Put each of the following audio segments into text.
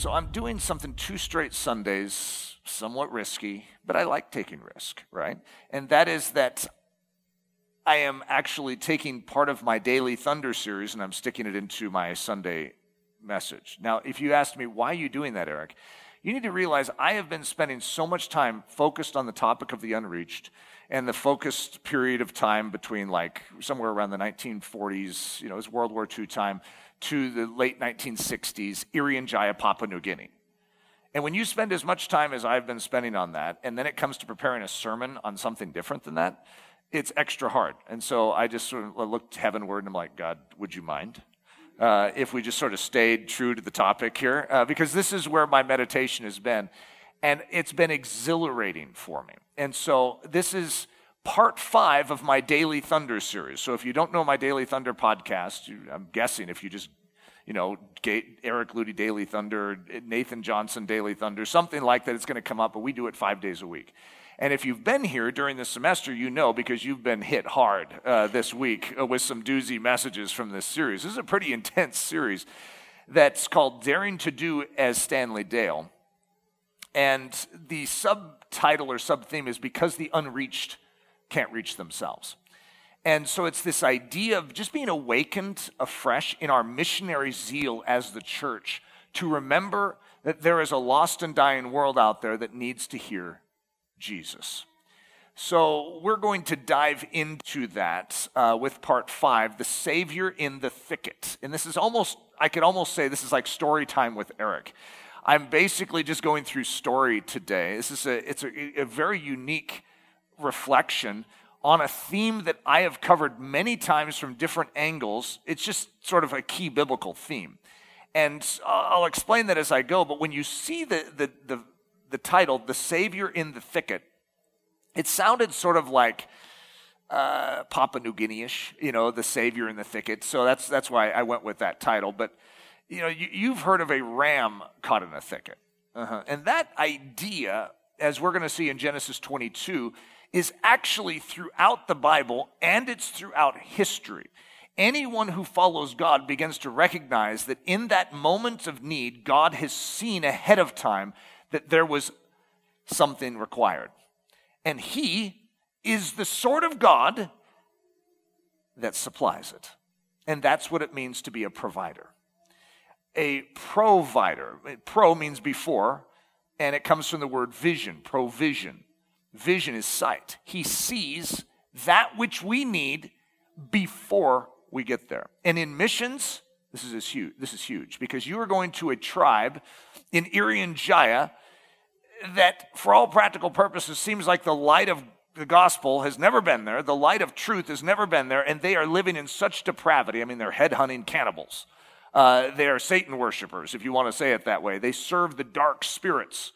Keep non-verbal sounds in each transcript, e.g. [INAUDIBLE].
So I'm doing something two straight Sundays, somewhat risky, but I like taking risk, right? And that is that I am actually taking part of my Daily Thunder series and I'm sticking it into my Sunday message. Now, if you asked me, why are you doing that, Eric? You need to realize I have been spending so much time focused on the topic of the unreached and the focused period of time between like somewhere around the 1940s, you know, it was World War II time, to the late 1960s, Irian Jaya, Papua New Guinea. And when you spend as much time as I've been spending on that, and then it comes to preparing a sermon on something different than that, it's extra hard. And so I just sort of looked heavenward and I'm like, God, would you mind? Uh, if we just sort of stayed true to the topic here, uh, because this is where my meditation has been. And it's been exhilarating for me. And so this is part five of my Daily Thunder series. So if you don't know my Daily Thunder podcast, I'm guessing if you just, you know, Eric Ludy Daily Thunder, Nathan Johnson Daily Thunder, something like that, it's going to come up, but we do it five days a week. And if you've been here during the semester, you know because you've been hit hard uh, this week uh, with some doozy messages from this series. This is a pretty intense series that's called Daring to Do as Stanley Dale. And the subtitle or subtheme is Because the Unreached can't reach themselves. And so it's this idea of just being awakened afresh in our missionary zeal as the church to remember that there is a lost and dying world out there that needs to hear Jesus. So we're going to dive into that uh, with part five, the Savior in the thicket. And this is almost, I could almost say this is like story time with Eric. I'm basically just going through story today. This is a, it's a, a very unique reflection on a theme that I have covered many times from different angles. It's just sort of a key biblical theme. And I'll explain that as I go, but when you see the, the, the, the title, The Savior in the Thicket, it sounded sort of like uh, Papua New Guinea ish, you know, The Savior in the Thicket. So that's, that's why I went with that title. But, you know, you, have heard of a ram caught in a thicket. Uh-huh. And that idea, as we're going to see in Genesis 22, is actually throughout the Bible and it's throughout history. Anyone who follows God begins to recognize that in that moment of need, God has seen ahead of time that there was something required. And He is the sort of God that supplies it. And that's what it means to be a provider. A provider. Pro means before, and it comes from the word vision, provision. Vision is sight. He sees that which we need before we get there. And in missions, this is huge. This is huge because you are going to a tribe in Irian Jaya that, for all practical purposes, seems like the light of the gospel has never been there. The light of truth has never been there, and they are living in such depravity. I mean, they're headhunting cannibals. Uh, they are Satan worshippers, if you want to say it that way. They serve the dark spirits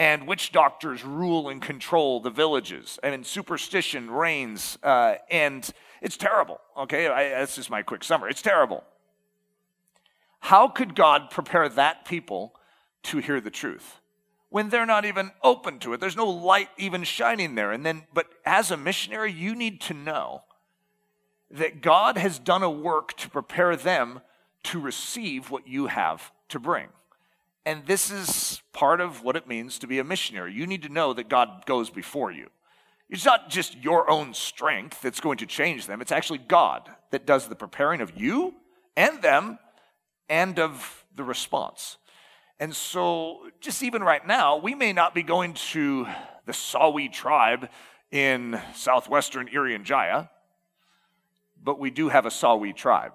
and witch doctors rule and control the villages. Mean, superstition reigns, uh, and it's terrible. Okay, I, that's just my quick summary. It's terrible. How could God prepare that people to hear the truth when they're not even open to it? There's no light even shining there. And then, but as a missionary, you need to know that God has done a work to prepare them to receive what you have to bring. And this is part of what it means to be a missionary. You need to know that God goes before you. It's not just your own strength that's going to change them, it's actually God that does the preparing of you and them and of the response. And so, just even right now, we may not be going to the Sawi tribe in southwestern Irian Jaya, but we do have a Sawi tribe.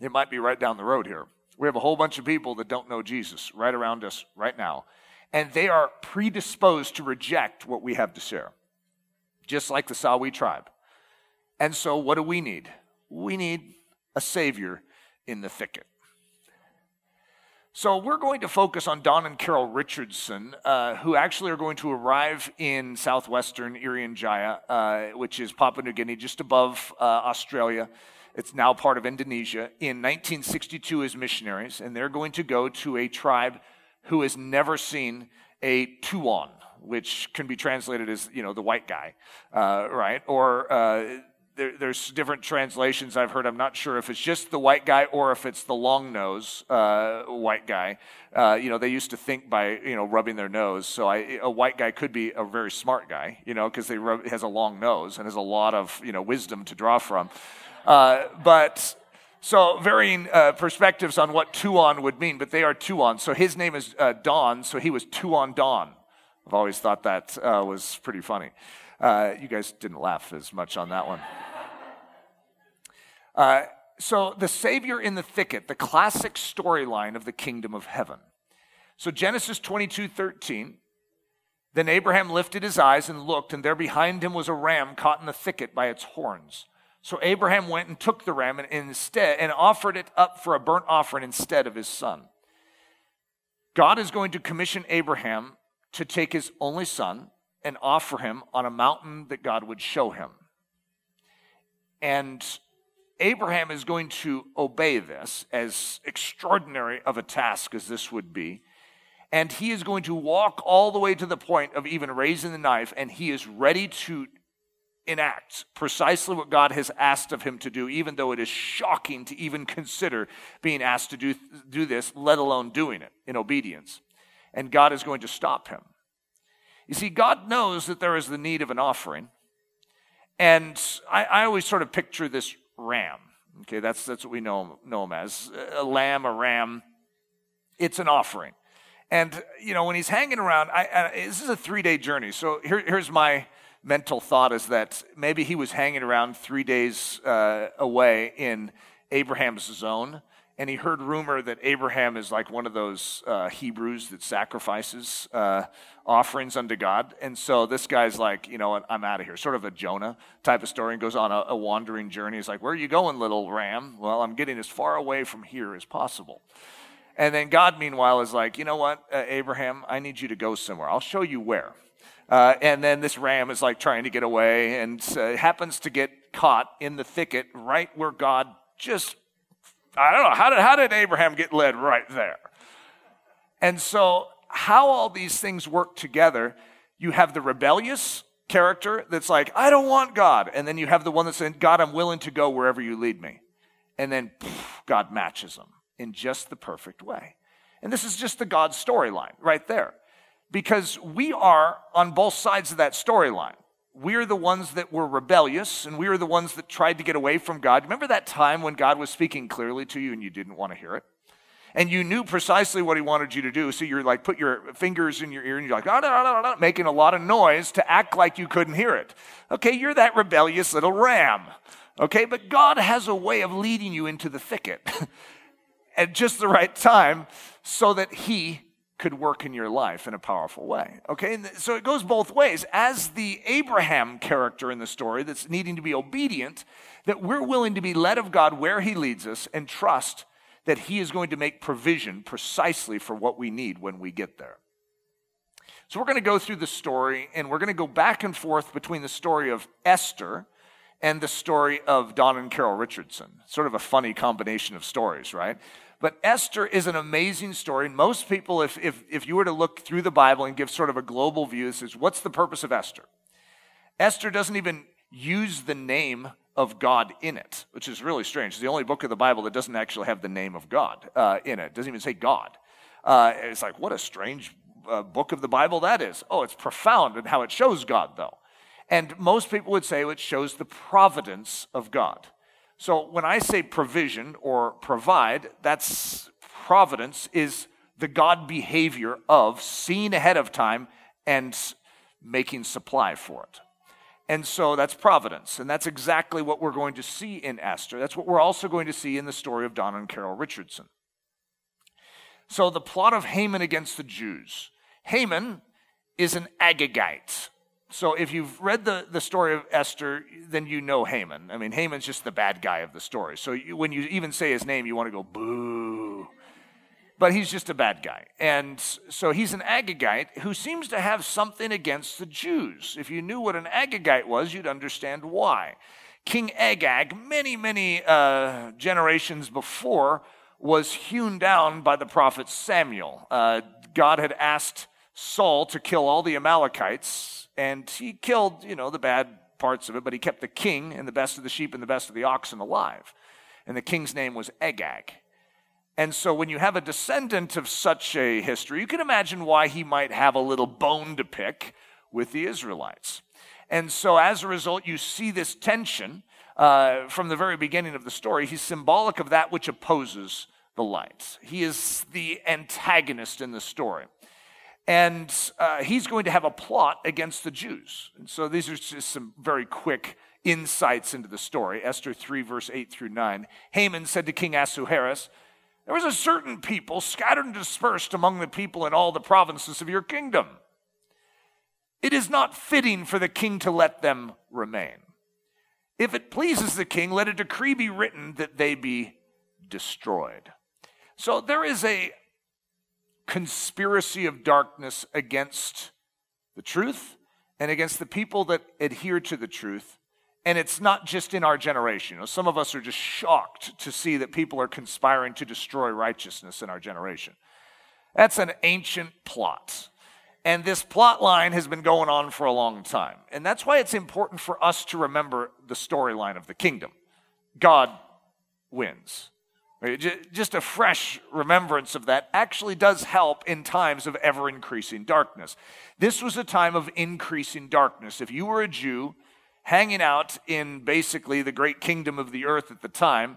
It might be right down the road here. We have a whole bunch of people that don't know Jesus right around us right now. And they are predisposed to reject what we have to share, just like the Sawi tribe. And so, what do we need? We need a Savior in the thicket. So we're going to focus on Don and Carol Richardson, uh, who actually are going to arrive in southwestern Irian Jaya, uh, which is Papua New Guinea, just above uh, Australia. It's now part of Indonesia. In 1962, as missionaries, and they're going to go to a tribe who has never seen a tuan, which can be translated as you know the white guy, uh, right? Or uh, there, there's different translations I've heard. I'm not sure if it's just the white guy or if it's the long nose uh, white guy. Uh, you know, they used to think by you know rubbing their nose. So I, a white guy could be a very smart guy, you know, because they has a long nose and has a lot of you know wisdom to draw from. Uh, but so varying uh, perspectives on what Tuan would mean, but they are Tuan. So his name is uh, Don, so he was Tuan Don. I've always thought that uh, was pretty funny. Uh, you guys didn't laugh as much on that one. Uh, so, the Savior in the thicket, the classic storyline of the kingdom of heaven. So, Genesis 22 13. Then Abraham lifted his eyes and looked, and there behind him was a ram caught in the thicket by its horns. So Abraham went and took the ram and instead and offered it up for a burnt offering instead of his son. God is going to commission Abraham to take his only son and offer him on a mountain that God would show him. And Abraham is going to obey this, as extraordinary of a task as this would be. And he is going to walk all the way to the point of even raising the knife, and he is ready to enact precisely what God has asked of him to do, even though it is shocking to even consider being asked to do, do this, let alone doing it in obedience. And God is going to stop him. You see, God knows that there is the need of an offering. And I, I always sort of picture this ram. Okay, that's, that's what we know, know him as a lamb, a ram. It's an offering. And, you know, when he's hanging around, I, I, this is a three day journey. So here, here's my mental thought is that maybe he was hanging around three days uh, away in Abraham's zone. And he heard rumor that Abraham is like one of those uh, Hebrews that sacrifices uh, offerings unto God. And so this guy's like, you know, I'm out of here. Sort of a Jonah type of story and goes on a, a wandering journey. He's like, Where are you going, little ram? Well, I'm getting as far away from here as possible. And then God, meanwhile, is like, You know what, uh, Abraham, I need you to go somewhere. I'll show you where. Uh, and then this ram is like trying to get away and uh, happens to get caught in the thicket right where God just I don't know. How did, how did Abraham get led right there? And so, how all these things work together, you have the rebellious character that's like, I don't want God. And then you have the one that's saying, God, I'm willing to go wherever you lead me. And then God matches them in just the perfect way. And this is just the God storyline right there. Because we are on both sides of that storyline we're the ones that were rebellious and we were the ones that tried to get away from God. Remember that time when God was speaking clearly to you and you didn't want to hear it? And you knew precisely what he wanted you to do. So you're like, put your fingers in your ear and you're like, no, no, no, no, making a lot of noise to act like you couldn't hear it. Okay, you're that rebellious little ram. Okay, but God has a way of leading you into the thicket [LAUGHS] at just the right time so that he could work in your life in a powerful way. Okay, so it goes both ways. As the Abraham character in the story that's needing to be obedient, that we're willing to be led of God where He leads us and trust that He is going to make provision precisely for what we need when we get there. So we're going to go through the story and we're going to go back and forth between the story of Esther and the story of Don and Carol Richardson. Sort of a funny combination of stories, right? But Esther is an amazing story. Most people, if, if, if you were to look through the Bible and give sort of a global view, this is what's the purpose of Esther? Esther doesn't even use the name of God in it, which is really strange. It's the only book of the Bible that doesn't actually have the name of God uh, in it. it. doesn't even say God. Uh, it's like, what a strange uh, book of the Bible that is. Oh, it's profound in how it shows God, though. And most people would say it shows the providence of God. So when I say provision or provide, that's providence is the God behavior of seeing ahead of time and making supply for it. And so that's providence. And that's exactly what we're going to see in Esther. That's what we're also going to see in the story of Don and Carol Richardson. So the plot of Haman against the Jews. Haman is an Agagite. So if you've read the, the story of Esther, then you know Haman. I mean, Haman's just the bad guy of the story. So you, when you even say his name, you want to go, boo. but he's just a bad guy. And so he's an Agagite who seems to have something against the Jews. If you knew what an Agagite was, you'd understand why. King Agag, many, many uh, generations before, was hewn down by the prophet Samuel. Uh, God had asked Saul to kill all the Amalekites, and he killed, you know, the bad parts of it, but he kept the king and the best of the sheep and the best of the oxen alive. And the king's name was Agag. And so when you have a descendant of such a history, you can imagine why he might have a little bone to pick with the Israelites. And so as a result, you see this tension uh, from the very beginning of the story. He's symbolic of that which opposes the light. He is the antagonist in the story. And uh, he's going to have a plot against the Jews. And so these are just some very quick insights into the story. Esther 3, verse 8 through 9. Haman said to King Ahasuerus, There was a certain people scattered and dispersed among the people in all the provinces of your kingdom. It is not fitting for the king to let them remain. If it pleases the king, let a decree be written that they be destroyed. So there is a conspiracy of darkness against the truth and against the people that adhere to the truth. And it's not just in our generation. You know, some of us are just shocked to see that people are conspiring to destroy righteousness in our generation. That's an ancient plot. And this plot line has been going on for a long time. And that's why it's important for us to remember the storyline of the kingdom. God wins. Just a fresh remembrance of that actually does help in times of ever increasing darkness. This was a time of increasing darkness. If you were a Jew hanging out in basically the great kingdom of the earth at the time,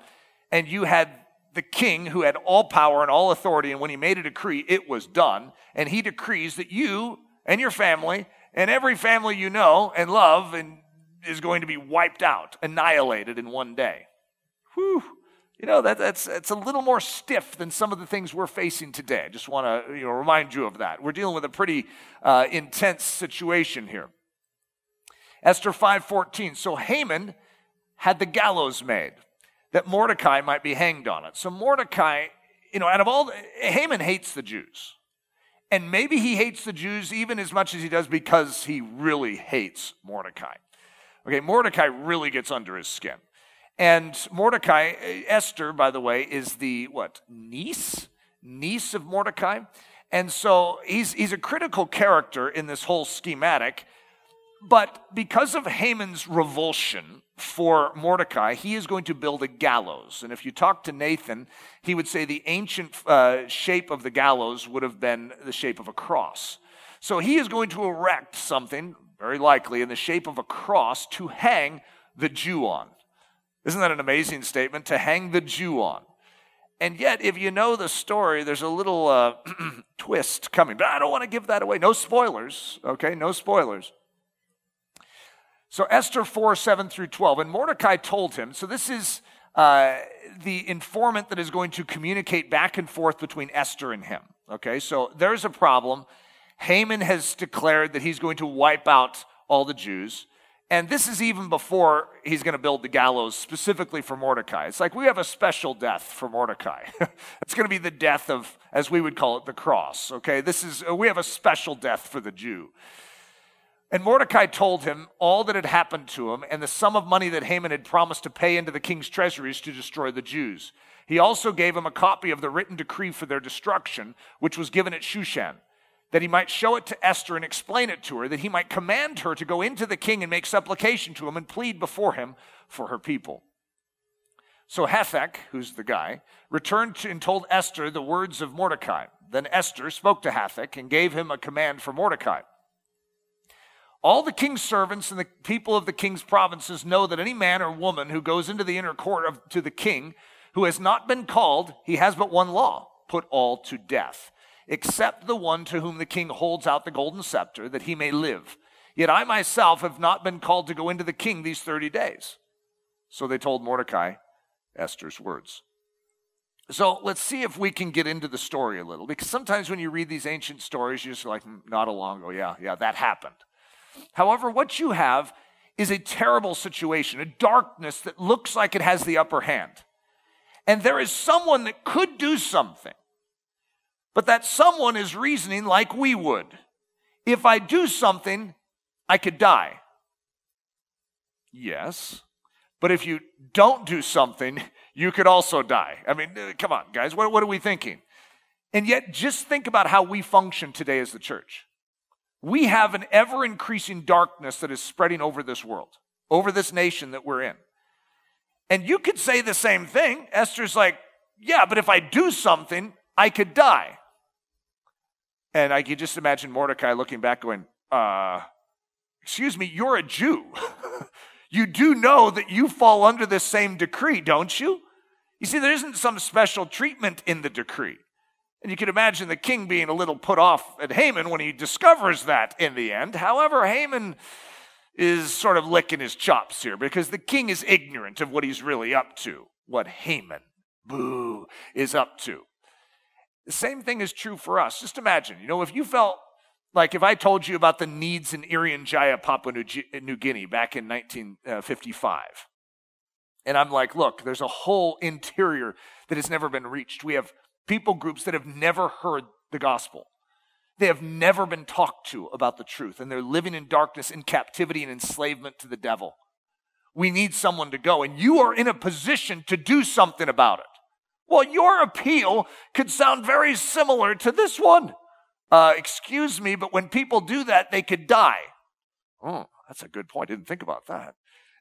and you had the king who had all power and all authority, and when he made a decree, it was done. And he decrees that you and your family and every family you know and love and is going to be wiped out, annihilated in one day. Whew. You know, that, that's, that's a little more stiff than some of the things we're facing today. I just want to you know, remind you of that. We're dealing with a pretty uh, intense situation here. Esther 5.14, so Haman had the gallows made that Mordecai might be hanged on it. So Mordecai, you know, out of all, Haman hates the Jews. And maybe he hates the Jews even as much as he does because he really hates Mordecai. Okay, Mordecai really gets under his skin. And Mordecai, Esther, by the way, is the what? Niece? Niece of Mordecai. And so he's, he's a critical character in this whole schematic. But because of Haman's revulsion for Mordecai, he is going to build a gallows. And if you talk to Nathan, he would say the ancient uh, shape of the gallows would have been the shape of a cross. So he is going to erect something, very likely in the shape of a cross, to hang the Jew on. Isn't that an amazing statement? To hang the Jew on. And yet, if you know the story, there's a little uh, [CLEARS THROAT] twist coming. But I don't want to give that away. No spoilers, okay? No spoilers. So Esther 4 7 through 12. And Mordecai told him, so this is uh, the informant that is going to communicate back and forth between Esther and him. Okay, so there's a problem. Haman has declared that he's going to wipe out all the Jews. And this is even before he's going to build the gallows specifically for Mordecai. It's like we have a special death for Mordecai. [LAUGHS] it's going to be the death of, as we would call it, the cross. Okay, this is, we have a special death for the Jew. And Mordecai told him all that had happened to him and the sum of money that Haman had promised to pay into the king's treasuries to destroy the Jews. He also gave him a copy of the written decree for their destruction, which was given at Shushan, that he might show it to Esther and explain it to her, that he might command her to go into the king and make supplication to him and plead before him for her people. So Hathach, who's the guy, returned and told Esther the words of Mordecai. Then Esther spoke to Hathach and gave him a command for Mordecai. All the king's servants and the people of the king's provinces know that any man or woman who goes into the inner court of, to the king who has not been called, he has but one law put all to death, except the one to whom the king holds out the golden scepter that he may live. Yet I myself have not been called to go into the king these 30 days. So they told Mordecai Esther's words. So let's see if we can get into the story a little, because sometimes when you read these ancient stories, you're just like, hmm, not a long ago, yeah, yeah, that happened. However, what you have is a terrible situation, a darkness that looks like it has the upper hand. And there is someone that could do something. But that someone is reasoning like we would. If I do something, I could die. Yes. But if you don't do something, you could also die. I mean, uh, come on, guys, what, what are we thinking? And yet, just think about how we function today as the church. We have an ever increasing darkness that is spreading over this world, over this nation that we're in. And you could say the same thing. Esther's like, yeah, but if I do something, I could die. And I could just imagine Mordecai looking back, going, uh, excuse me, you're a Jew. [LAUGHS] you do know that you fall under this same decree, don't you? You see, there isn't some special treatment in the decree. And you can imagine the king being a little put off at Haman when he discovers that in the end. However, Haman is sort of licking his chops here because the king is ignorant of what he's really up to, what Haman, boo, is up to. The same thing is true for us. Just imagine, you know, if you felt like if I told you about the needs in Irian Jaya, Papua New Guinea back in 1955, uh, and I'm like, look, there's a whole interior that has never been reached. We have people groups that have never heard the gospel. They have never been talked to about the truth, and they're living in darkness, in captivity, and enslavement to the devil. We need someone to go, and you are in a position to do something about it. Well, your appeal could sound very similar to this one. Uh, excuse me, but when people do that, they could die. Oh, that's a good point. I didn't think about that.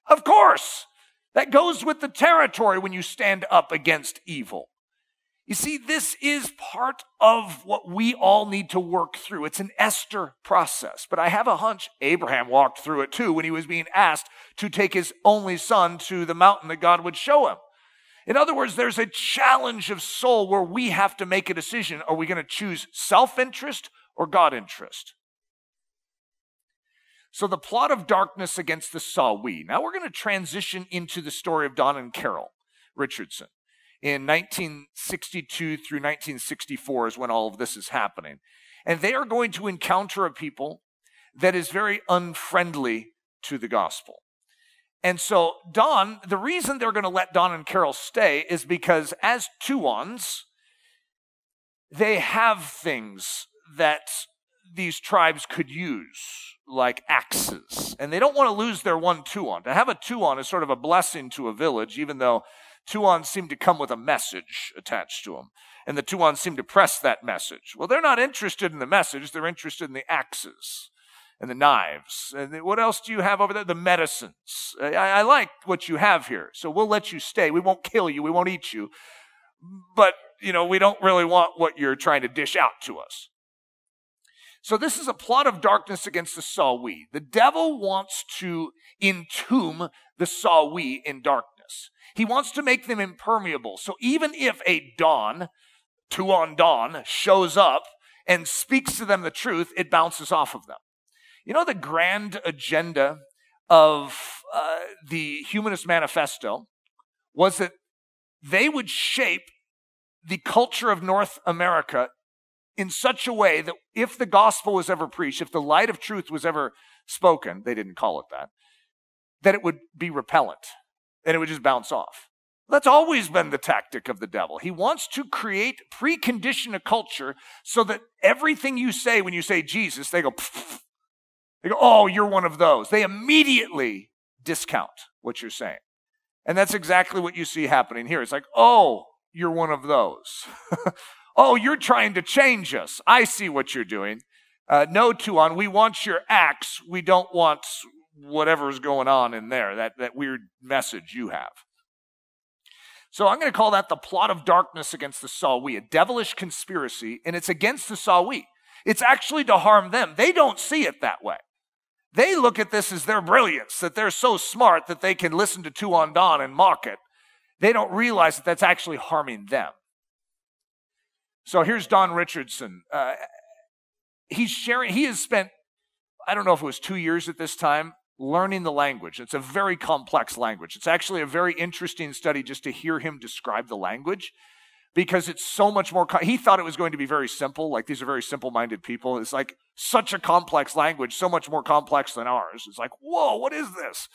Of course, that goes with the territory when you stand up against evil. You see, this is part of what we all need to work through. It's an Esther process. But I have a hunch Abraham walked through it too when he was being asked to take his only son to the mountain that God would show him. In other words, there's a challenge of soul where we have to make a decision. Are we going to choose self interest or God interest? So, the plot of darkness against the Sawi. Now, we're going to transition into the story of Don and Carol Richardson in 1962 through 1964 is when all of this is happening. And they are going to encounter a people that is very unfriendly to the gospel. And so, Don, the reason they're going to let Don and Carol stay is because as Tuans, they have things that these tribes could use, like axes. And they don't want to lose their one Tuan. To have a Tuan is sort of a blessing to a village, even though Tuans seem to come with a message attached to them. And the Tuans seem to press that message. Well, they're not interested in the message, they're interested in the axes and the knives. And what else do you have over there? The medicines. I, I like what you have here. So we'll let you stay. We won't kill you, we won't eat you. But, you know, we don't really want what you're trying to dish out to us. So this is a plot of darkness against the Sawi. The devil wants to entomb the Sawi in darkness. He wants to make them impermeable. So even if a Don, Tuan Don, shows up and speaks to them the truth, it bounces off of them. You know the grand agenda of uh, the Humanist Manifesto was that they would shape the culture of North America in such a way that if the gospel was ever preached, if the light of truth was ever spoken, they didn't call it that, that it would be repellent and it would just bounce off. That's always been the tactic of the devil. He wants to create, precondition a culture so that everything you say when you say Jesus, they go, [LAUGHS] they go, oh, you're one of those. They immediately discount what you're saying. And that's exactly what you see happening here. It's like, oh, you're one of those. [LAUGHS] oh, you're trying to change us. I see what you're doing. Uh, no, Tuan, we want your acts. We don't want whatever's going on in there, that, that weird message you have. So I'm going to call that the plot of darkness against the Sawi, a devilish conspiracy, and it's against the Sawi. It's actually to harm them. They don't see it that way. They look at this as their brilliance, that they're so smart that they can listen to Tuan Don and mock it. They don't realize that that's actually harming them. So here's Don Richardson. Uh, he's sharing, he has spent, I don't know if it was two years at this time, learning the language. It's a very complex language. It's actually a very interesting study just to hear him describe the language because it's so much more. he thought it was going to be very simple. Like these are very simple minded people. It's like such a complex language, so much more complex than ours. It's like, whoa, what is this?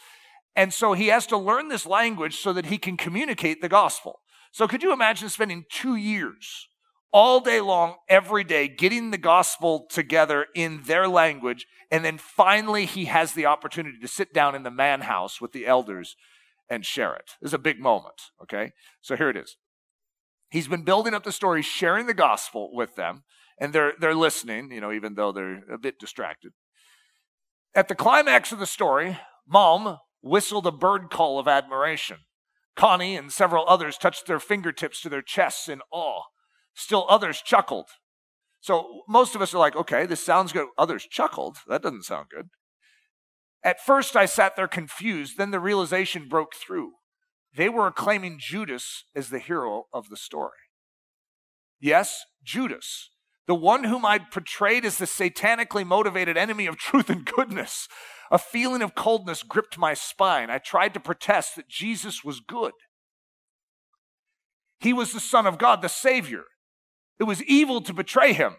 And so he has to learn this language so that he can communicate the gospel. So could you imagine spending two years all day long, every day, getting the gospel together in their language. And then finally, he has the opportunity to sit down in the man house with the elders and share it. Is a big moment, okay? So here it is. He's been building up the story, sharing the gospel with them, and they're, they're listening, you know, even though they're a bit distracted. At the climax of the story, Mom whistled a bird call of admiration. Connie and several others touched their fingertips to their chests in awe. Still others chuckled. So most of us are like, okay, this sounds good. Others chuckled. That doesn't sound good. At first, I sat there confused. Then the realization broke through. They were acclaiming Judas as the hero of the story. Yes, Judas, the one whom I'd portrayed as the satanically motivated enemy of truth and goodness. A feeling of coldness gripped my spine. I tried to protest that Jesus was good. He was the Son of God, the Savior. It was evil to betray him,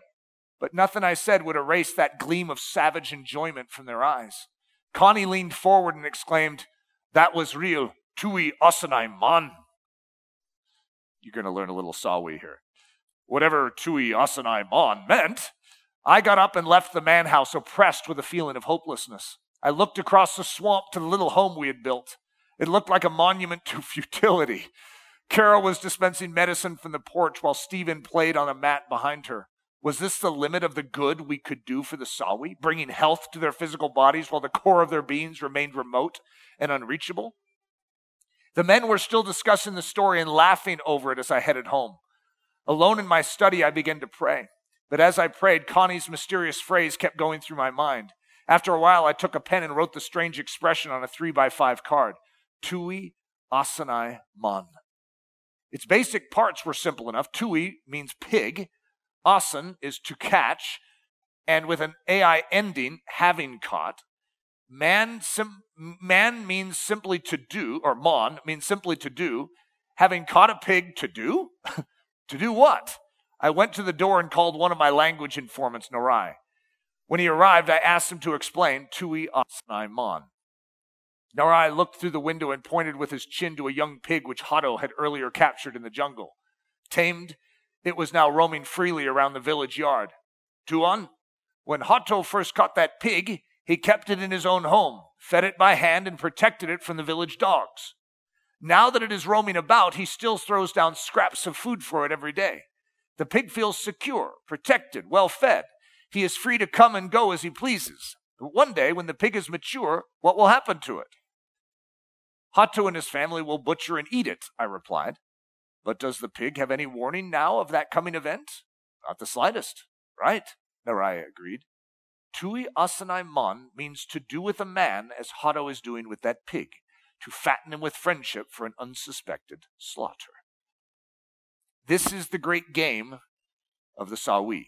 but nothing I said would erase that gleam of savage enjoyment from their eyes. Connie leaned forward and exclaimed, That was real. Tui Osanai Man. You're going to learn a little Sawi here. Whatever Tui Osanai Man meant, I got up and left the man house oppressed with a feeling of hopelessness. I looked across the swamp to the little home we had built. It looked like a monument to [LAUGHS] futility. Carol was dispensing medicine from the porch while Stephen played on a mat behind her. Was this the limit of the good we could do for the Sawi, bringing health to their physical bodies while the core of their beings remained remote and unreachable? The men were still discussing the story and laughing over it as I headed home. Alone in my study, I began to pray. But as I prayed, Connie's mysterious phrase kept going through my mind. After a while, I took a pen and wrote the strange expression on a three by five card Tui Asanai Man. Its basic parts were simple enough. Tui means pig, asan is to catch, and with an AI ending, having caught. Man, sim, man means simply to do, or mon means simply to do. Having caught a pig to do? [LAUGHS] to do what? I went to the door and called one of my language informants, Norai. When he arrived, I asked him to explain Tui Asnai Mon. Narai looked through the window and pointed with his chin to a young pig which Hato had earlier captured in the jungle. Tamed, it was now roaming freely around the village yard. Tuan, when Hato first caught that pig, he kept it in his own home, fed it by hand, and protected it from the village dogs. Now that it is roaming about, he still throws down scraps of food for it every day. The pig feels secure, protected, well fed, he is free to come and go as he pleases. But one day, when the pig is mature, what will happen to it? Hato and his family will butcher and eat it, I replied. But does the pig have any warning now of that coming event? Not the slightest. Right, Naraya agreed. Tui asanai mon means to do with a man as Hato is doing with that pig, to fatten him with friendship for an unsuspected slaughter. This is the great game of the Sawi.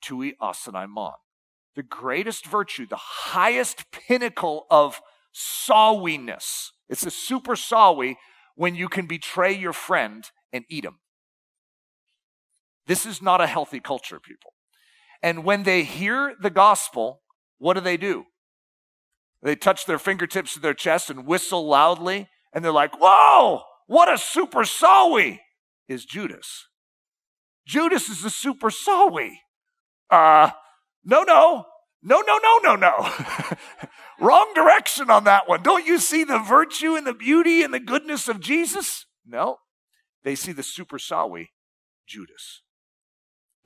Tui Asanai Mon. The greatest virtue, the highest pinnacle of sawiness. It's a super sawi when you can betray your friend and eat him. This is not a healthy culture, people. And when they hear the gospel, what do they do? They touch their fingertips to their chest and whistle loudly, and they're like, Whoa, what a super sawi is Judas. Judas is a super sawi. Uh, no, no, no, no, no, no, no. [LAUGHS] Wrong direction on that one. Don't you see the virtue and the beauty and the goodness of Jesus? No, they see the super sawi, Judas.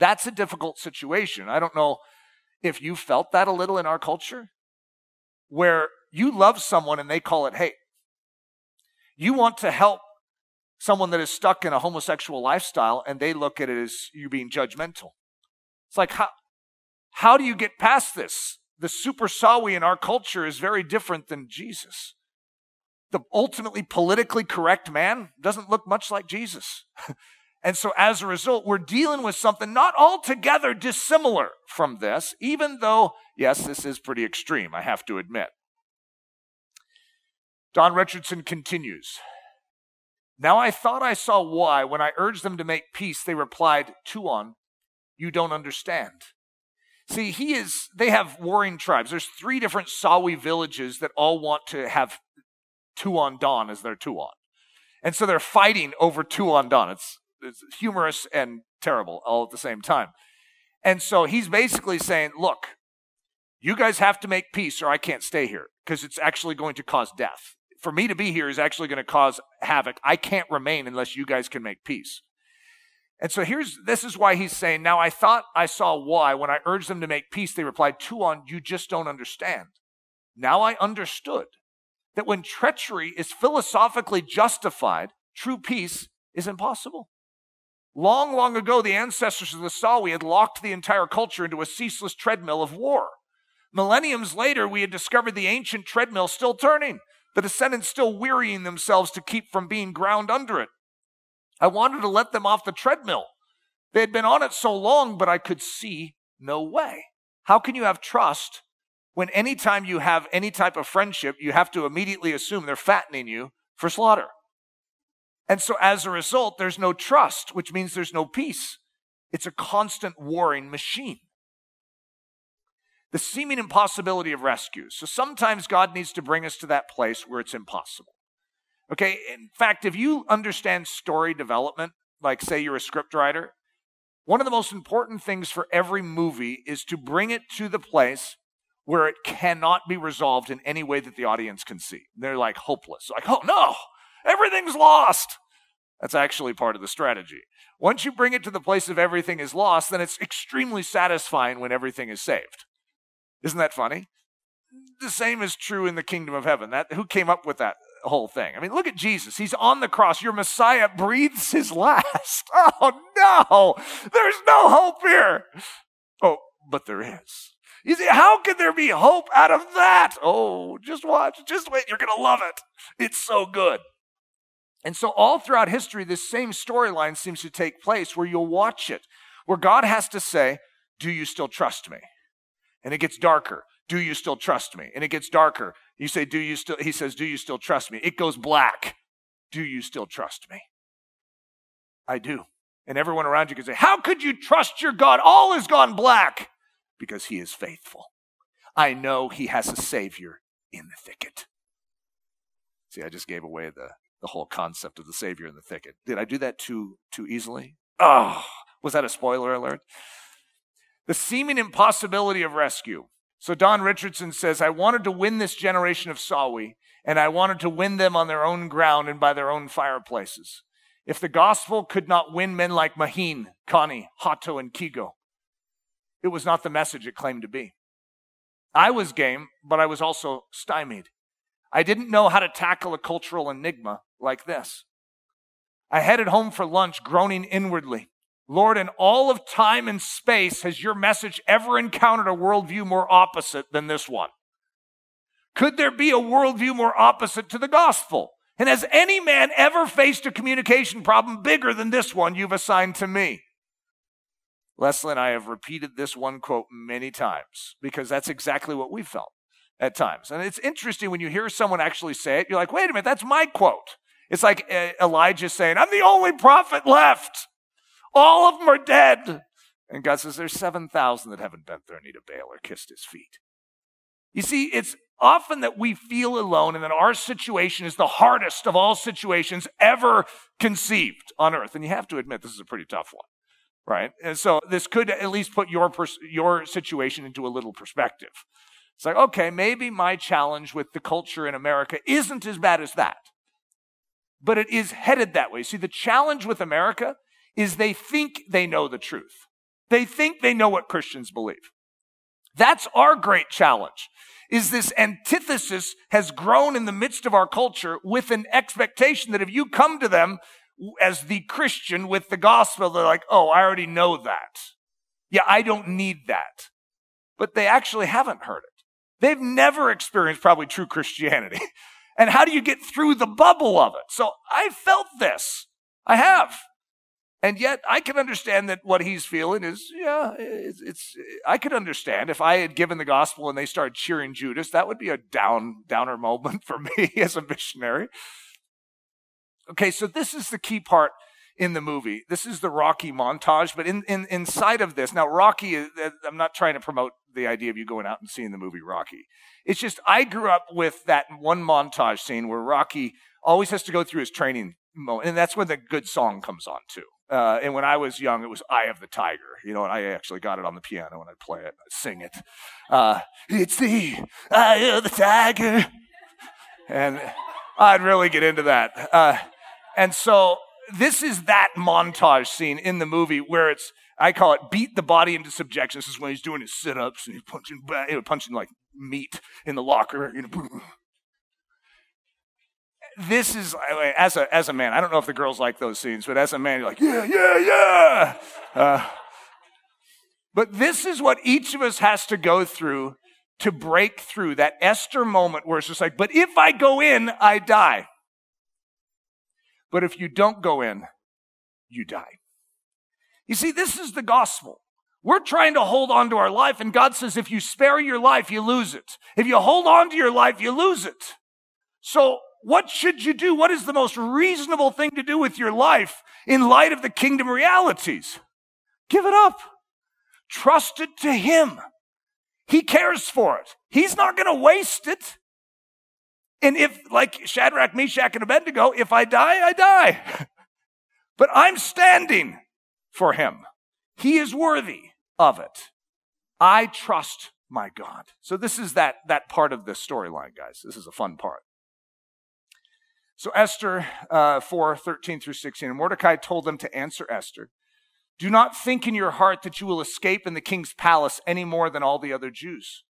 That's a difficult situation. I don't know if you felt that a little in our culture, where you love someone and they call it hate. You want to help someone that is stuck in a homosexual lifestyle and they look at it as you being judgmental. It's like, how, how do you get past this? The super sawi in our culture is very different than Jesus. The ultimately politically correct man doesn't look much like Jesus. [LAUGHS] and so as a result, we're dealing with something not altogether dissimilar from this, even though, yes, this is pretty extreme, I have to admit. Don Richardson continues. Now I thought I saw why, when I urged them to make peace, they replied, Tuan, you don't understand. See, he is, they have warring tribes. There's three different Sawi villages that all want to have Tuan Don as their Tuan. And so they're fighting over Tuan Don. It's, humorous and terrible all at the same time. And so he's basically saying, look, you guys have to make peace or I can't stay here because it's actually going to cause death. For me to be here is actually going to cause havoc. I can't remain unless you guys can make peace. And so here's this is why he's saying, Now I thought I saw why. When I urged them to make peace, they replied, Tuan, you just don't understand. Now I understood that when treachery is philosophically justified, true peace is impossible. Long, long ago, the ancestors of the Sawi had locked the entire culture into a ceaseless treadmill of war. Millenniums later, we had discovered the ancient treadmill still turning, the descendants still wearying themselves to keep from being ground under it. I wanted to let them off the treadmill. They had been on it so long, but I could see no way. How can you have trust when anytime you have any type of friendship, you have to immediately assume they're fattening you for slaughter? And so as a result, there's no trust, which means there's no peace. It's a constant warring machine. The seeming impossibility of rescue. So sometimes God needs to bring us to that place where it's impossible. Okay, in fact, if you understand story development, like say you're a scriptwriter, one of the most important things for every movie is to bring it to the place where it cannot be resolved in any way that the audience can see. They're like hopeless. Like, oh no, everything's lost. That's actually part of the strategy. Once you bring it to the place of everything is lost, then it's extremely satisfying when everything is saved. Isn't that funny? The same is true in the kingdom of heaven. That who came up with that? whole thing. I mean, look at Jesus. He's on the cross. Your Messiah breathes his [LAUGHS] last. Oh, no. There's no hope here. Oh, but there is. You see, how can there be hope out of that? Oh, just watch. Just wait. You're going to love it. It's so good. And so, all throughout history, this same storyline seems to take place where you'll watch it, where God has to say, Do you still trust me? And it gets darker. Do you still trust me? And it gets darker. You say, Do you still, he says, Do you still trust me? It goes black. Do you still trust me? I do. And everyone around you can say, How could you trust your God? All has gone black because he is faithful. I know he has a savior in the thicket. See, I just gave away the, the whole concept of the savior in the thicket. Did I do that too too easily? Oh, was that a spoiler alert? The seeming impossibility of rescue. So Don Richardson says, I wanted to win this generation of Sawi, and I wanted to win them on their own ground and by their own fireplaces. If the gospel could not win men like Maheen, Connie, Hato, and Kigo, it was not the message it claimed to be. I was game, but I was also stymied. I didn't know how to tackle a cultural enigma like this. I headed home for lunch groaning inwardly. Lord, in all of time and space, has your message ever encountered a worldview more opposite than this one? Could there be a worldview more opposite to the gospel? And has any man ever faced a communication problem bigger than this one you've assigned to me? Leslie and I have repeated this one quote many times because that's exactly what we felt at times. And it's interesting when you hear someone actually say it, you're like, wait a minute, that's my quote. It's like uh, Elijah saying, I'm the only prophet left. All of them are dead. And God says, There's 7,000 that haven't bent their knee to Baal or kissed his feet. You see, it's often that we feel alone and that our situation is the hardest of all situations ever conceived on earth. And you have to admit, this is a pretty tough one, right? And so this could at least put your, pers- your situation into a little perspective. It's like, okay, maybe my challenge with the culture in America isn't as bad as that, but it is headed that way. See, the challenge with America is they think they know the truth. They think they know what Christians believe. That's our great challenge. Is this antithesis has grown in the midst of our culture with an expectation that if you come to them as the Christian with the gospel, they're like, oh, I already know that. Yeah, I don't need that. But they actually haven't heard it. They've never experienced probably true Christianity. [LAUGHS] And how do you get through the bubble of it? So I felt this. I have. And yet, I can understand that what he's feeling is, yeah, it's, it's, I could understand if I had given the gospel and they started cheering Judas, that would be a down, downer moment [LAUGHS] for me as a missionary. Okay, so this is the key part in the movie. This is the Rocky montage, but in, in inside of this, now Rocky, is, I'm not trying to promote the idea of you going out and seeing the movie Rocky. It's just I grew up with that one montage scene where Rocky always has to go through his training moment, and that's when the good song comes on too. Uh, and when I was young, it was Eye of the Tiger. You know, and I actually got it on the piano when I play it, I sing it. Uh, it's the Eye of the Tiger. And I'd really get into that. Uh, and so this is that montage scene in the movie where it's, I call it beat the body into subjection. This is when he's doing his sit ups and he's punching, you know, punching like meat in the locker. You know, this is as a as a man. I don't know if the girls like those scenes, but as a man, you're like, yeah, yeah, yeah. Uh, but this is what each of us has to go through to break through that Esther moment where it's just like, but if I go in, I die. But if you don't go in, you die. You see, this is the gospel. We're trying to hold on to our life, and God says, if you spare your life, you lose it. If you hold on to your life, you lose it. So what should you do? What is the most reasonable thing to do with your life in light of the kingdom realities? Give it up. Trust it to Him. He cares for it. He's not going to waste it. And if, like Shadrach, Meshach, and Abednego, if I die, I die. [LAUGHS] but I'm standing for Him. He is worthy of it. I trust my God. So this is that, that part of the storyline, guys. This is a fun part. So Esther uh, 4, 13 through 16. And Mordecai told them to answer Esther, Do not think in your heart that you will escape in the king's palace any more than all the other Jews.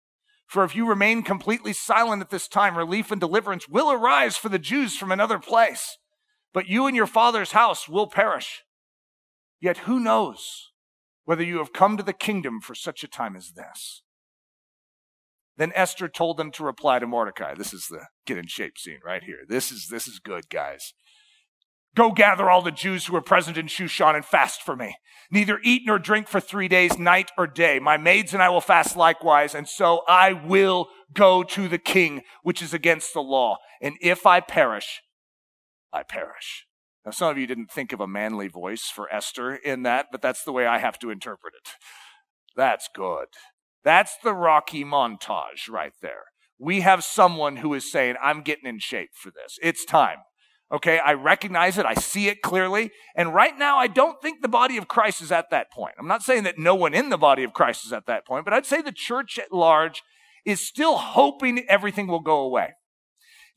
For if you remain completely silent at this time, relief and deliverance will arise for the Jews from another place. But you and your father's house will perish. Yet who knows whether you have come to the kingdom for such a time as this? Then Esther told them to reply to Mordecai. This is the get in shape scene right here. This is this is good, guys. Go gather all the Jews who are present in Shushan and fast for me. Neither eat nor drink for three days, night or day. My maids and I will fast likewise, and so I will go to the king, which is against the law. And if I perish, I perish. Now, some of you didn't think of a manly voice for Esther in that, but that's the way I have to interpret it. That's good. That's the Rocky montage right there. We have someone who is saying, I'm getting in shape for this. It's time. Okay, I recognize it, I see it clearly. And right now, I don't think the body of Christ is at that point. I'm not saying that no one in the body of Christ is at that point, but I'd say the church at large is still hoping everything will go away.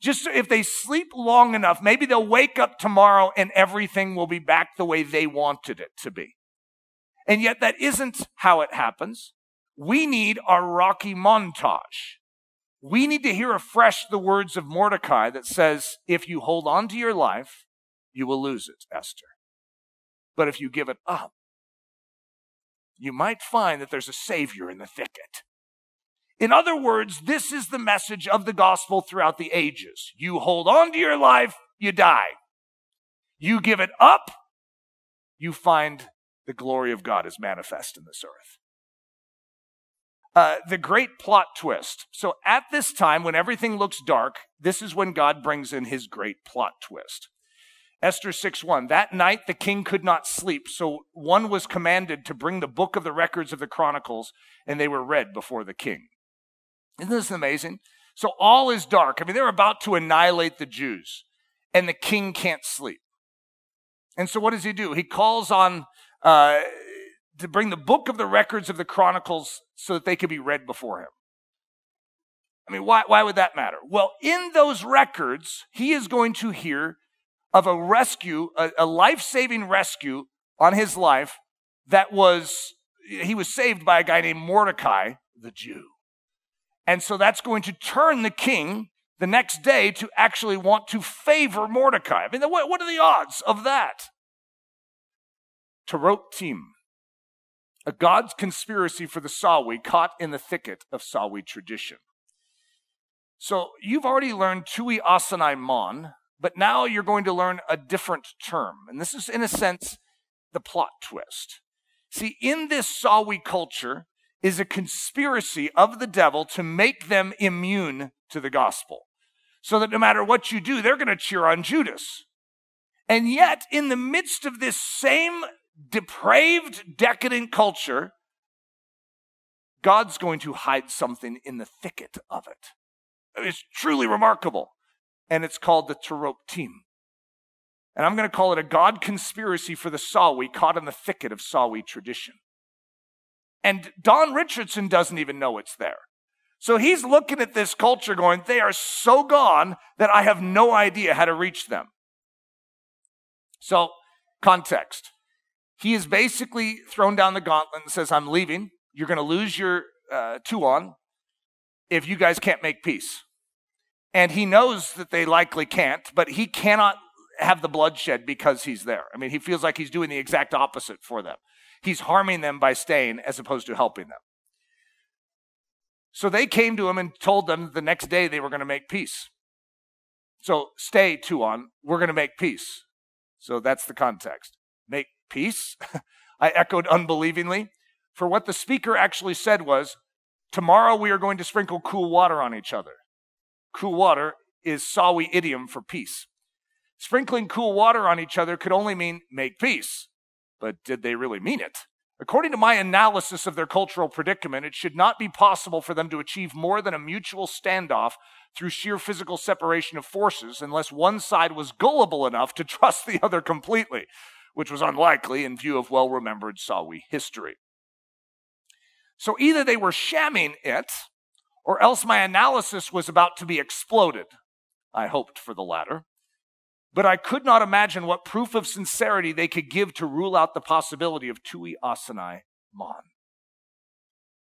Just if they sleep long enough, maybe they'll wake up tomorrow and everything will be back the way they wanted it to be. And yet, that isn't how it happens. We need our Rocky montage. We need to hear afresh the words of Mordecai that says, if you hold on to your life, you will lose it, Esther. But if you give it up, you might find that there's a Savior in the thicket. In other words, this is the message of the gospel throughout the ages. You hold on to your life, you die. You give it up, you find the glory of God is manifest in this earth. Uh, the great plot twist. So at this time, when everything looks dark, this is when God brings in his great plot twist. Esther 6 1. That night the king could not sleep, so one was commanded to bring the book of the records of the Chronicles, and they were read before the king. Isn't this amazing? So all is dark. I mean, they're about to annihilate the Jews, and the king can't sleep. And so what does he do? He calls on uh, to bring the book of the records of the Chronicles so that they could be read before him. I mean, why, why would that matter? Well, in those records, he is going to hear of a rescue, a, a life saving rescue on his life that was, he was saved by a guy named Mordecai, the Jew. And so that's going to turn the king the next day to actually want to favor Mordecai. I mean, what, what are the odds of that? Tarop team a God's conspiracy for the Sawi caught in the thicket of Sawi tradition. So you've already learned Tui Asanai Mon, but now you're going to learn a different term. And this is, in a sense, the plot twist. See, in this Sawi culture is a conspiracy of the devil to make them immune to the gospel. So that no matter what you do, they're going to cheer on Judas. And yet, in the midst of this same depraved, decadent culture, God's going to hide something in the thicket of it. It's truly remarkable. And it's called the Team. And I'm going to call it a God conspiracy for the Sawi caught in the thicket of Sawi tradition. And Don Richardson doesn't even know it's there. So he's looking at this culture going, they are so gone that I have no idea how to reach them. So, context. He is basically thrown down the gauntlet and says, I'm leaving. You're going to lose your uh, Tuan if you guys can't make peace. And he knows that they likely can't, but he cannot have the bloodshed because he's there. I mean, he feels like he's doing the exact opposite for them. He's harming them by staying as opposed to helping them. So they came to him and told them the next day they were going to make peace. So stay, Tuan. We're going to make peace. So that's the context. Make peace? [LAUGHS] I echoed unbelievingly. For what the speaker actually said was, Tomorrow we are going to sprinkle cool water on each other. Cool water is Sawi idiom for peace. Sprinkling cool water on each other could only mean make peace. But did they really mean it? According to my analysis of their cultural predicament, it should not be possible for them to achieve more than a mutual standoff through sheer physical separation of forces unless one side was gullible enough to [LAUGHS] trust the other completely, which was unlikely in view of well remembered Sawi history. So either they were shamming it, or else my analysis was about to be exploded. I hoped for the latter. But I could not imagine what proof of sincerity they could give to rule out the possibility of Tui Asanai Mon.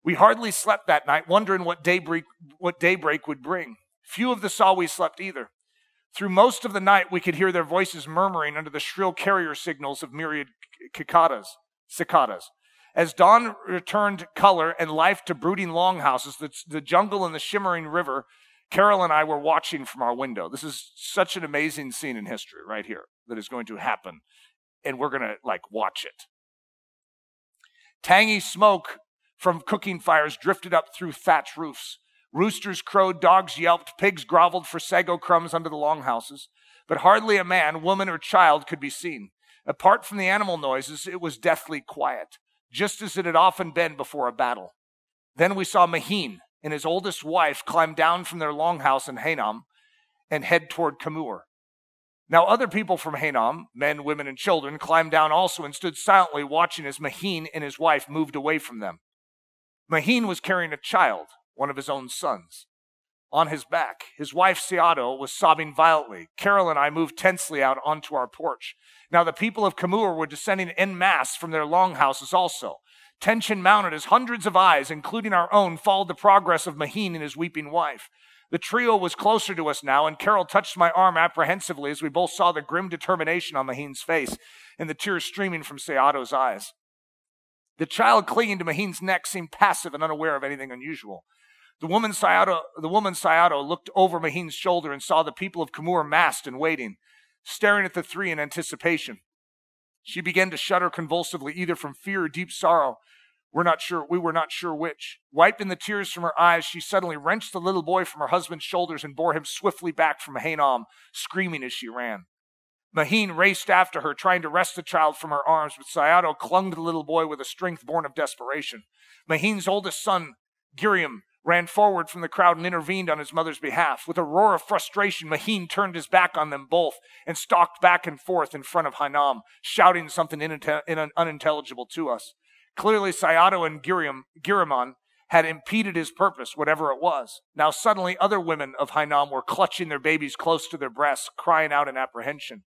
We hardly slept that night, wondering what daybreak, what daybreak would bring. Few of the Sawi slept either. Through most of the night, we could hear their voices murmuring under the shrill carrier signals of myriad cicadas. cicadas. As dawn returned color and life to brooding longhouses, the, the jungle and the shimmering river, Carol and I were watching from our window. This is such an amazing scene in history right here that is going to happen, and we're going to like watch it. Tangy smoke from cooking fires drifted up through thatch roofs. Roosters crowed, dogs yelped, pigs groveled for sago crumbs under the longhouses. But hardly a man, woman, or child could be seen. Apart from the animal noises, it was deathly quiet just as it had often been before a battle. Then we saw Maheen and his oldest wife climb down from their longhouse in Haenam and head toward Kamur. Now, other people from Haenam, men, women, and children, climbed down also and stood silently watching as Maheen and his wife moved away from them. Maheen was carrying a child, one of his own sons, on his back. His wife, Seato, was sobbing violently. Carol and I moved tensely out onto our porch. Now the people of Kamur were descending en masse from their longhouses also. Tension mounted as hundreds of eyes, including our own, followed the progress of Maheen and his weeping wife. The trio was closer to us now, and Carol touched my arm apprehensively as we both saw the grim determination on Maheen's face and the tears streaming from Seato's eyes. The child clinging to Maheen's neck seemed passive and unaware of anything unusual. The woman Sayato, the woman Sayato looked over Maheen's shoulder and saw the people of Kamur massed and waiting staring at the three in anticipation. She began to shudder convulsively, either from fear or deep sorrow. We're not sure, we were not sure which. Wiping the tears from her eyes, she suddenly wrenched the little boy from her husband's shoulders and bore him swiftly back from Haenam, screaming as she ran. Maheen raced after her, trying to wrest the child from her arms, but Sayato clung to the little boy with a strength born of desperation. Maheen's oldest son, Giriam, ran forward from the crowd and intervened on his mother's behalf. With a roar of frustration, Maheen turned his back on them both and stalked back and forth in front of Haenam, shouting something unintelligible to us. Clearly, Sayato and Girimon had impeded his purpose, whatever it was. Now, suddenly, other women of Haenam were clutching their babies close to their breasts, crying out in apprehension.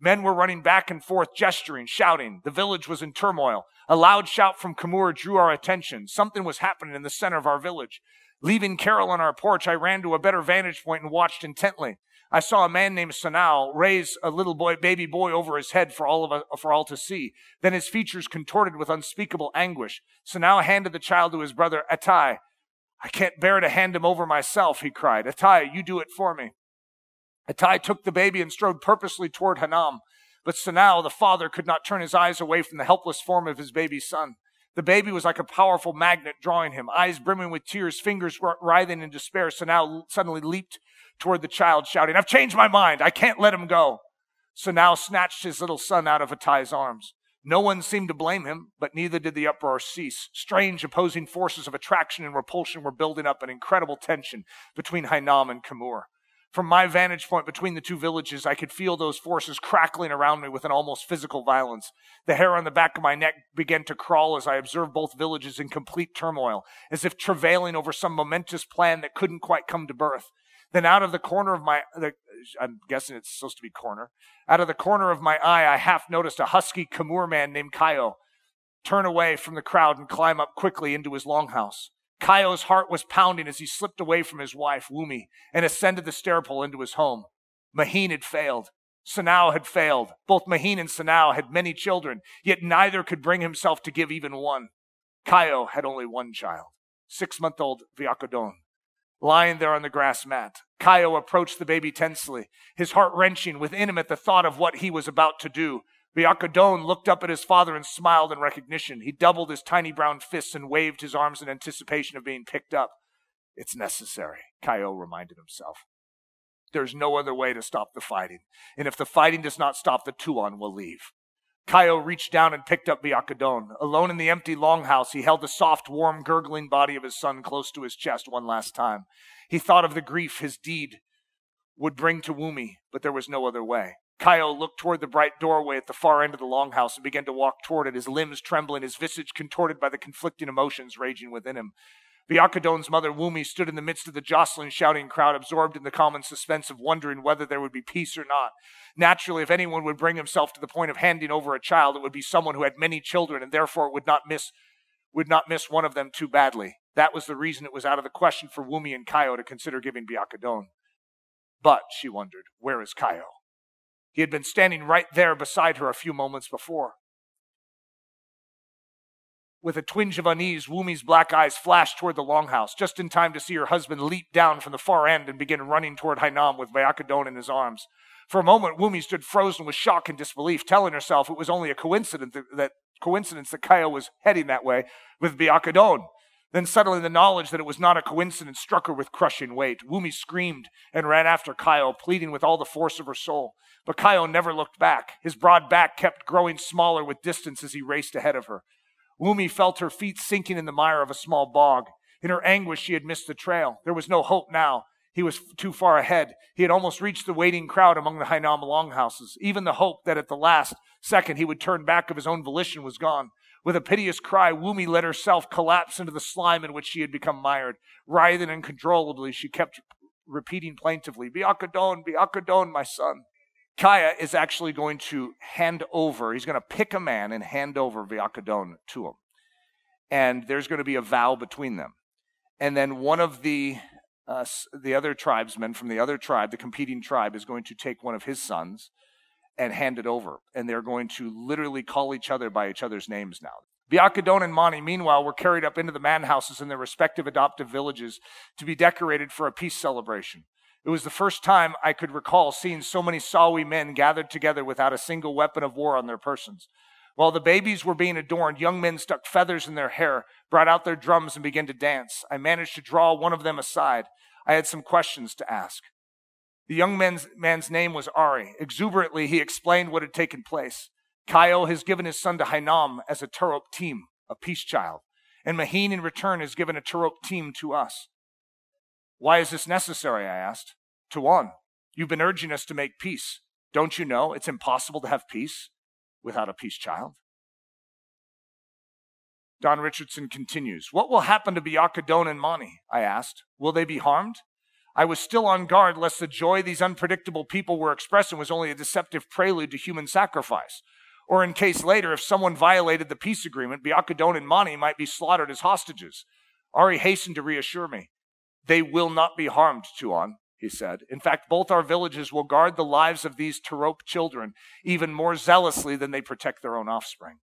Men were running back and forth, gesturing, shouting. The village was in turmoil. A loud shout from Kamur drew our attention. Something was happening in the center of our village. Leaving Carol on our porch, I ran to a better vantage point and watched intently. I saw a man named Sanao raise a little boy, baby boy over his head for all of us, for all to see. Then his features contorted with unspeakable anguish. Sanao handed the child to his brother Atai. I can't bear to hand him over myself, he cried. Atai, you do it for me. Atai took the baby and strode purposely toward Haenam. But Sanao, the father, could not turn his eyes away from the helpless form of his baby son. The baby was like a powerful magnet drawing him, eyes brimming with tears, fingers writhing in despair. Sanao suddenly leaped toward the child, shouting, I've changed my mind. I can't let him go. Sanao snatched his little son out of Atai's arms. No one seemed to blame him, but neither did the uproar cease. Strange opposing forces of attraction and repulsion were building up an incredible tension between Haenam and Kamur. From my vantage point between the two villages, I could feel those forces crackling around me with an almost physical violence. The hair on the back of my neck began to crawl as I observed both villages in complete turmoil, as if travailing over some momentous plan that couldn't quite come to birth. Then out of the corner of my, the, I'm guessing it's supposed to be corner, out of the corner of my eye, I half noticed a husky Kamur man named Kayo turn away from the crowd and climb up quickly into his longhouse. Kayo's heart was pounding as he slipped away from his wife, Wumi, and ascended the stairpole into his home. Maheen had failed. Sanao had failed. Both Maheen and Sanao had many children, yet neither could bring himself to give even one. Kayo had only one child, six month old Biakadon, lying there on the grass mat. Kayo approached the baby tensely, his heart wrenching within him at the thought of what he was about to do. Biakadon looked up at his father and smiled in recognition. He doubled his tiny brown fists and waved his arms in anticipation of being picked up. It's necessary, Kaio reminded himself. There's no other way to stop the fighting. And if the fighting does not stop, the Tuan will leave. Kaio reached down and picked up Biakadon. Alone in the empty longhouse, he held the soft, warm, gurgling body of his son close to his chest one last time. He thought of the grief his deed would bring to Wumi, but there was no other way. Kaio looked toward the bright doorway at the far end of the longhouse and began to walk toward it, his limbs trembling, his visage contorted by the conflicting emotions raging within him. Biakadon's mother, Wumi, stood in the midst of the jostling, shouting crowd, absorbed in the common suspense of wondering whether there would be peace or not. Naturally, if anyone would bring himself to the point of handing over a child, it would be someone who had many children and therefore would not miss would not miss one of them too badly. That was the reason it was out of the question for Wumi and Kaio to consider giving Biakadon. But, she wondered, where is Kaio? He had been standing right there beside her a few moments before. With a twinge of unease, Wumi's black eyes flashed toward the longhouse, just in time to see her husband leap down from the far end and begin running toward Haenam with Biakadon in his arms. For a moment, Wumi stood frozen with shock and disbelief, telling herself it was only a coincidence that, that coincidence that Kaio was heading that way with Biakadon. Then suddenly the knowledge that it was not a coincidence struck her with crushing weight. Wumi screamed and ran after Kaio, pleading with all the force of her soul. But Kaio never looked back. His broad back kept growing smaller with distance as he raced ahead of her. Wumi felt her feet sinking in the mire of a small bog. In her anguish, she had missed the trail. There was no hope now. He was too far ahead. He had almost reached the waiting crowd among the Haenam longhouses. Even the hope that at the last second he would turn back of his own volition was gone. With a piteous cry, Wumi let herself collapse into the slime in which she had become mired. Writhing uncontrollably, she kept repeating plaintively, Biakadon, Biakadon, my son. Kaio is actually going to hand over, he's going to pick a man and hand over Biakadon to him. And there's going to be a vow between them. And then one of the uh, the other tribesmen from the other tribe, the competing tribe, is going to take one of his sons and hand it over. And they're going to literally call each other by each other's names now. Biakadon and Mani, meanwhile, were carried up into the manhouses in their respective adoptive villages to be decorated for a peace celebration. It was the first time I could recall seeing so many Sawi men gathered together without a single weapon of war on their persons. While the babies were being adorned, young men stuck feathers in their hair, brought out their drums, and began to dance. I managed to draw one of them aside. I had some questions to ask. The young man's, man's name was Ari. Exuberantly, he explained what had taken place. Kaio has given his son to Haenam as a Tarop team, a peace child, and Maheen in return has given a Tarop team to us. Why is this necessary? I asked. Tuan, you've been urging us to make peace. Don't you know it's impossible to have peace without a peace child? Don Richardson continues. What will happen to Biakadon and Mani? I asked. Will they be harmed? I was still on guard lest the joy these unpredictable people were expressing was only a deceptive prelude to human sacrifice. Or in case later, if someone violated the peace agreement, Biakadon and Mani might be slaughtered as hostages. Ari hastened to reassure me. They will not be harmed, Tuan, he said. In fact, both our villages will guard the lives of these Tarop children even more zealously than they protect their own offspring.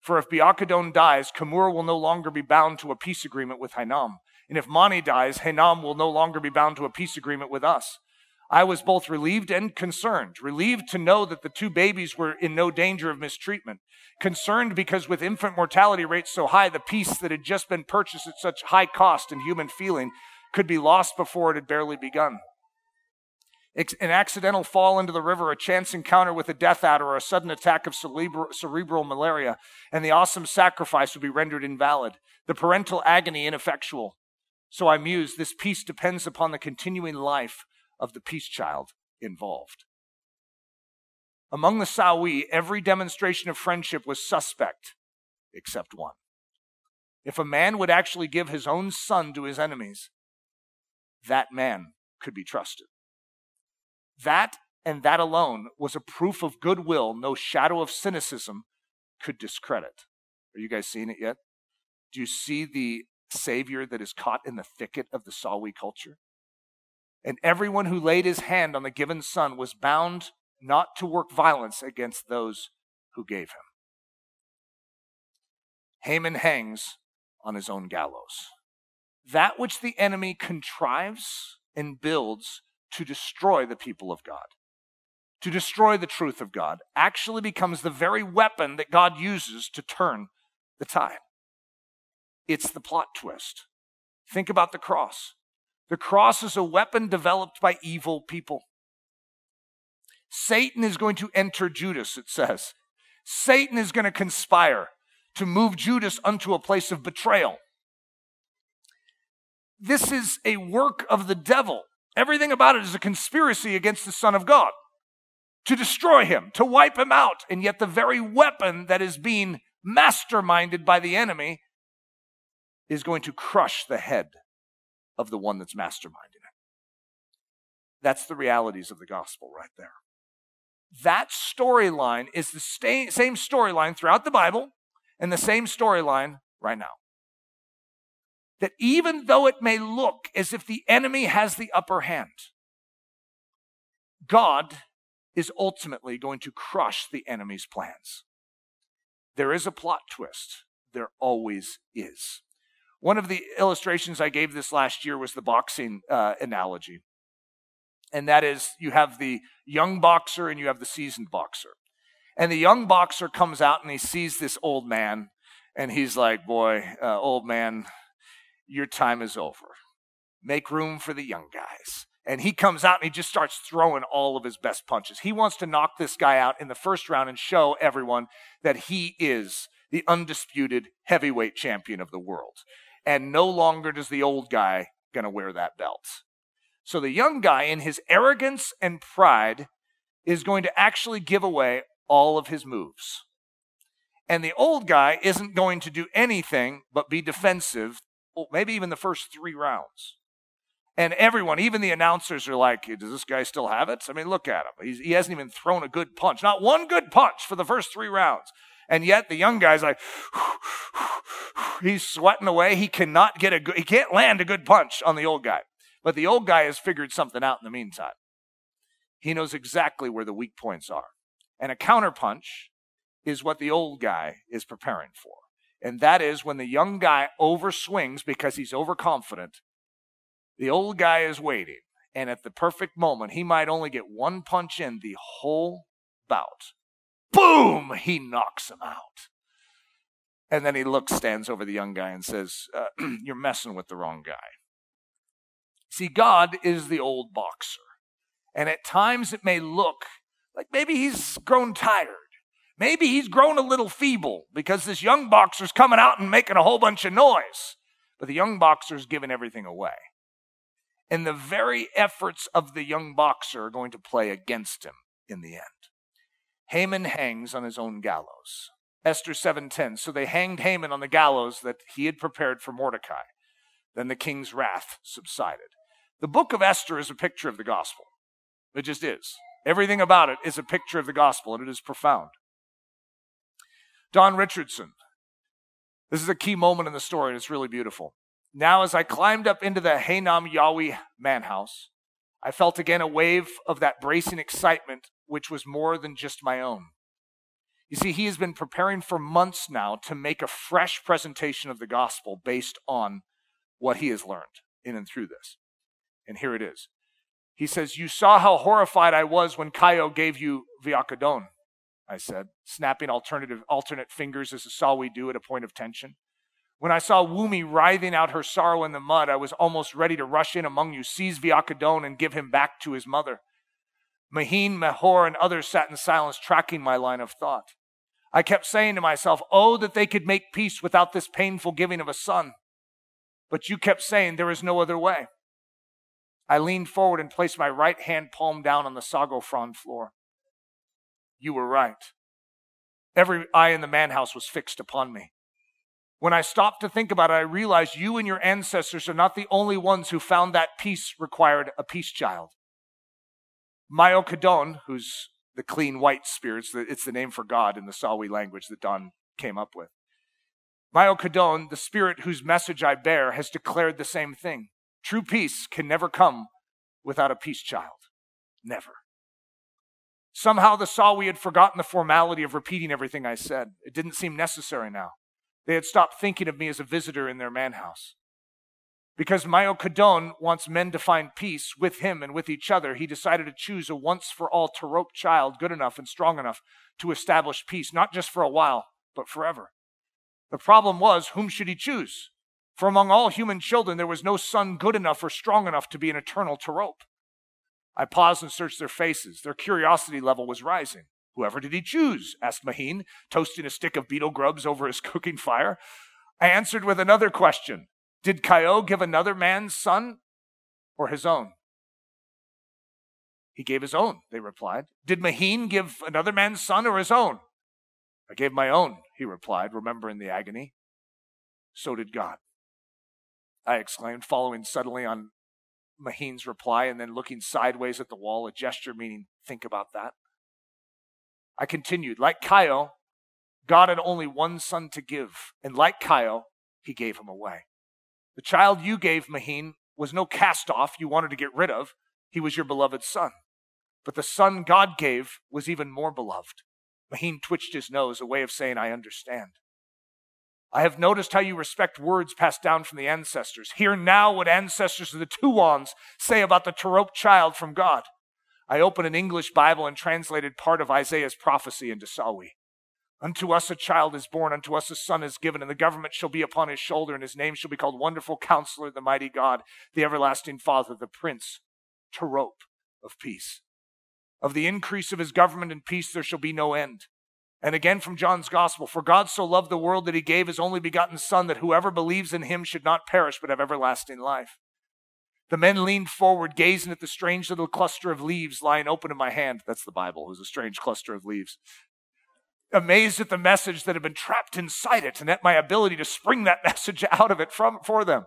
For if Biakadon dies, Kamur will no longer be bound to a peace agreement with Haenam. And if Mani dies, Haenam will no longer be bound to a peace agreement with us. I was both relieved and concerned. Relieved to know that the two babies were in no danger of mistreatment. Concerned because with infant mortality rates so high, the peace that had just been purchased at such high cost and human feeling could be lost before it had barely begun. An accidental fall into the river, a chance encounter with a death adder, or a sudden attack of cerebral, cerebral malaria, and the awesome sacrifice would be rendered invalid. The parental agony ineffectual. So I mused, this peace depends upon the continuing life of the peace child involved. Among the Sawi, every demonstration of friendship was suspect except one. If a man would actually give his own son to his enemies, that man could be trusted. That and that alone was a proof of goodwill no shadow of cynicism could discredit. Are you guys seeing it yet? Do you see the Savior that is caught in the thicket of the Sawi culture? And everyone who laid his hand on the given son was bound not to work violence against those who gave him. Haman hangs on his own gallows. That which the enemy contrives and builds to destroy the people of God, to destroy the truth of God, actually becomes the very weapon that God uses to turn the tide. It's the plot twist. Think about the cross. The cross is a weapon developed by evil people. Satan is going to enter Judas, it says. Satan is going to conspire to move Judas unto a place of betrayal. This is a work of the devil. Everything about it is a conspiracy against the Son of God to destroy him, to wipe him out. And yet, the very weapon that is being masterminded by the enemy is going to crush the head of the one that's masterminding it. That's the realities of the gospel right there. That storyline is the same storyline throughout the Bible and the same storyline right now. That even though it may look as if the enemy has the upper hand, God is ultimately going to crush the enemy's plans. There is a plot twist. There always is. One of the illustrations I gave this last year was the boxing uh, analogy. And that is you have the young boxer and you have the seasoned boxer. And the young boxer comes out and he sees this old man, and he's like, Boy, uh, old man, your time is over. Make room for the young guys. And he comes out and he just starts throwing all of his best punches. He wants to knock this guy out in the first round and show everyone that he is the undisputed heavyweight champion of the world. And no longer does the old guy going to wear that belt. So the young guy, in his arrogance and pride, is going to actually give away all of his moves. And the old guy isn't going to do anything but be defensive, maybe even the first three rounds. And everyone, even the announcers, are like, Does this guy still have it? I mean, look at him. He's, he hasn't even thrown a good punch, not one good punch for the first three rounds. And yet the young guy's like, he's sweating away. He cannot get a good, he can't land a good punch on the old guy. But the old guy has figured something out in the meantime. He knows exactly where the weak points are. And a counterpunch is what the old guy is preparing for. And that is when the young guy overswings because he's overconfident, the old guy is waiting. And at the perfect moment, he might only get one punch in the whole bout. Boom! He knocks him out. And then he looks, stands over the young guy, and says, uh, [CLEARS THROAT] You're messing with the wrong guy. See, God is the old boxer. And at times it may look like maybe he's grown tired. Maybe he's grown a little feeble because this young boxer's coming out and making a whole bunch of noise. But the young boxer's giving everything away. And the very efforts of the young boxer are going to play against him in the end. Haman hangs on his own gallows. Esther 7:10. So they hanged Haman on the gallows that he had prepared for Mordecai. Then the king's wrath subsided. The book of Esther is a picture of the gospel. It just is. Everything about it is a picture of the gospel, and it is profound. Don Richardson. This is a key moment in the story, and it's really beautiful. Now, as I climbed up into the Haenam Yahweh manhouse, I felt again a wave of that bracing excitement, which was more than just my own. You see, he has been preparing for months now to make a fresh presentation of the gospel based on what he has learned in and through this. And here it is. He says, You saw how horrified I was when Kayo gave you Biakadon, I said, snapping alternative, alternate fingers as a saw we do at a point of tension. When I saw Wumi writhing out her sorrow in the mud, I was almost ready to rush in among you, seize Biakadon, and give him back to his mother. Maheen, Mahor, and others sat in silence, tracking my line of thought. I kept saying to myself, Oh, that they could make peace without this painful giving of a son. But you kept saying there is no other way. I leaned forward and placed my right hand palm down on the sago frond floor. You were right. Every eye in the manhouse was fixed upon me. When I stopped to think about it, I realized you and your ancestors are not the only ones who found that peace required a peace child. Myokadon, who's the clean white spirits, it's the name for God in the Sawi language that Don came up with. Myokadon, the spirit whose message I bear, has declared the same thing. True peace can never come without a peace child. Never. Somehow the Sawi had forgotten the formality of repeating everything I said. It didn't seem necessary now. They had stopped thinking of me as a visitor in their manhouse. Because Myokadon wants men to find peace with him and with each other, he decided to choose a once for all Tarop child good enough and strong enough to establish peace, not just for a while, but forever. The problem was, whom should he choose? For among all human children, there was no son good enough or strong enough to be an eternal Tarop. I paused and searched their faces. Their curiosity level was rising. Whoever did he choose? asked Maheen, toasting a stick of beetle grubs over his [LAUGHS] cooking fire. I answered with another question Did Kaio give another man's son or his own? He gave his own, they replied. Did Maheen give another man's son or his own? I gave my own, he replied, remembering the agony. So did God. I exclaimed, following suddenly on Maheen's reply and then looking sideways at the wall, a gesture meaning, think about that. I continued, like Kaio, God had only one son to give, and like Kaio, he gave him away. The child you gave, Maheen, was no cast off you wanted to get rid of. He was your beloved son. But the son God gave was even more beloved. Maheen twitched his nose, a way of saying, I understand. I have noticed how you respect words passed down from the ancestors. Hear now what ancestors of the Tuans say about the Tarop child from God. I opened an English Bible and translated part of Isaiah's prophecy into Sawi. Unto us a child is born, unto us a son is given, and the government shall be upon his shoulder, and his name shall be called Wonderful Counselor, the Mighty God, the Everlasting Father, the Prince, Tarop of Peace. Of the increase of his government and peace there shall be no end. And again from John's Gospel For God so loved the world that he gave his only begotten Son, that whoever believes in him should not perish but have everlasting life. The men leaned forward, gazing at the strange little cluster of leaves lying open in my hand. That's the Bible. It was a strange cluster of leaves. Amazed at the message that had been trapped inside it and at my ability to spring that [LAUGHS] message out of it from, for them.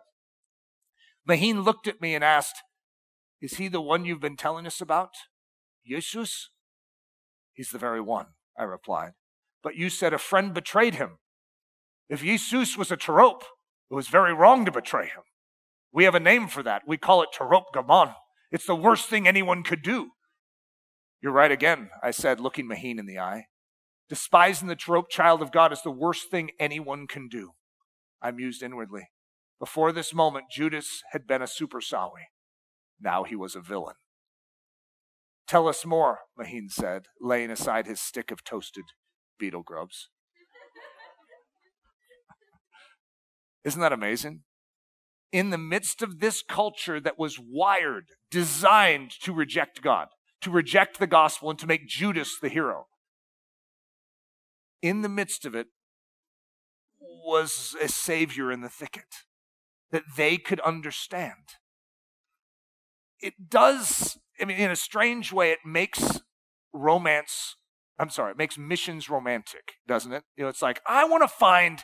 Maheen looked at me and asked, Is he the one you've been telling us about? Jesus? He's the very one, I replied. But you said a friend betrayed him. If Jesus was a Tarop, it was very wrong to betray him. We have a name for that. We call it Tarop Gaman. It's the worst thing anyone could do. You're right again, I said, looking Maheen in the eye. Despising the Tarop child of God is the worst thing anyone can do. I mused inwardly. Before this moment, Judas had been a super Sawi. Now he was a villain. Tell us more, Maheen said, laying aside his stick of toasted beetle grubs. [LAUGHS] Isn't that amazing? In the midst of this culture that was wired, designed to reject God, to reject the gospel, and to make Judas the hero, in the midst of it was a savior in the thicket that they could understand. It does, I mean, in a strange way, it makes romance I'm sorry, it makes missions romantic, doesn't it? You know, it's like, I want to find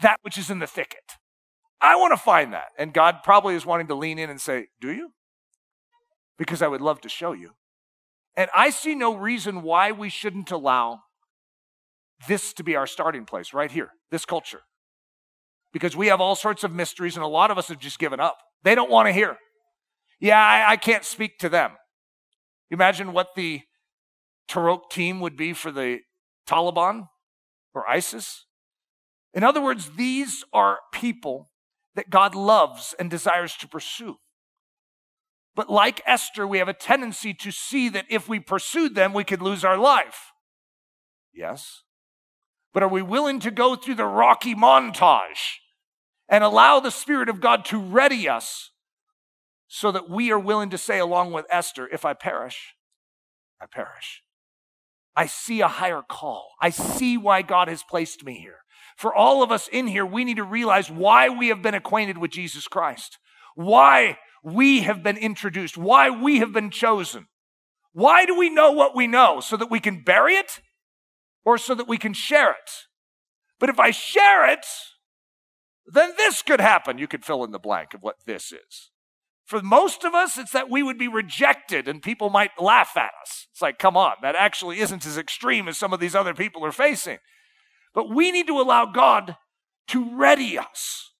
that which is in the thicket. I want to find that. And God probably is wanting to lean in and say, Do you? Because I would love to show you. And I see no reason why we shouldn't allow this to be our starting place right here, this culture. Because we have all sorts of mysteries, and a lot of us have just given up. They don't want to hear. Yeah, I, I can't speak to them. Imagine what the Tarop team would be for the Taliban or ISIS. In other words, these are people that God loves and desires to pursue. But like Esther, we have a tendency to see that if we pursued them, we could lose our life. Yes. But are we willing to go through the rocky montage and allow the Spirit of God to ready us so that we are willing to say, along with Esther, if I perish, I perish. I see a higher call. I see why God has placed me here. For all of us in here, we need to realize why we have been acquainted with Jesus Christ, why we have been introduced, why we have been chosen. Why do we know what we know? So that we can bury it or so that we can share it? But if I share it, then this could happen. You could fill in the blank of what this is. For most of us, it's that we would be rejected and people might laugh at us. It's like, come on, that actually isn't as extreme as some of these other people are facing. But we need to allow God to ready us.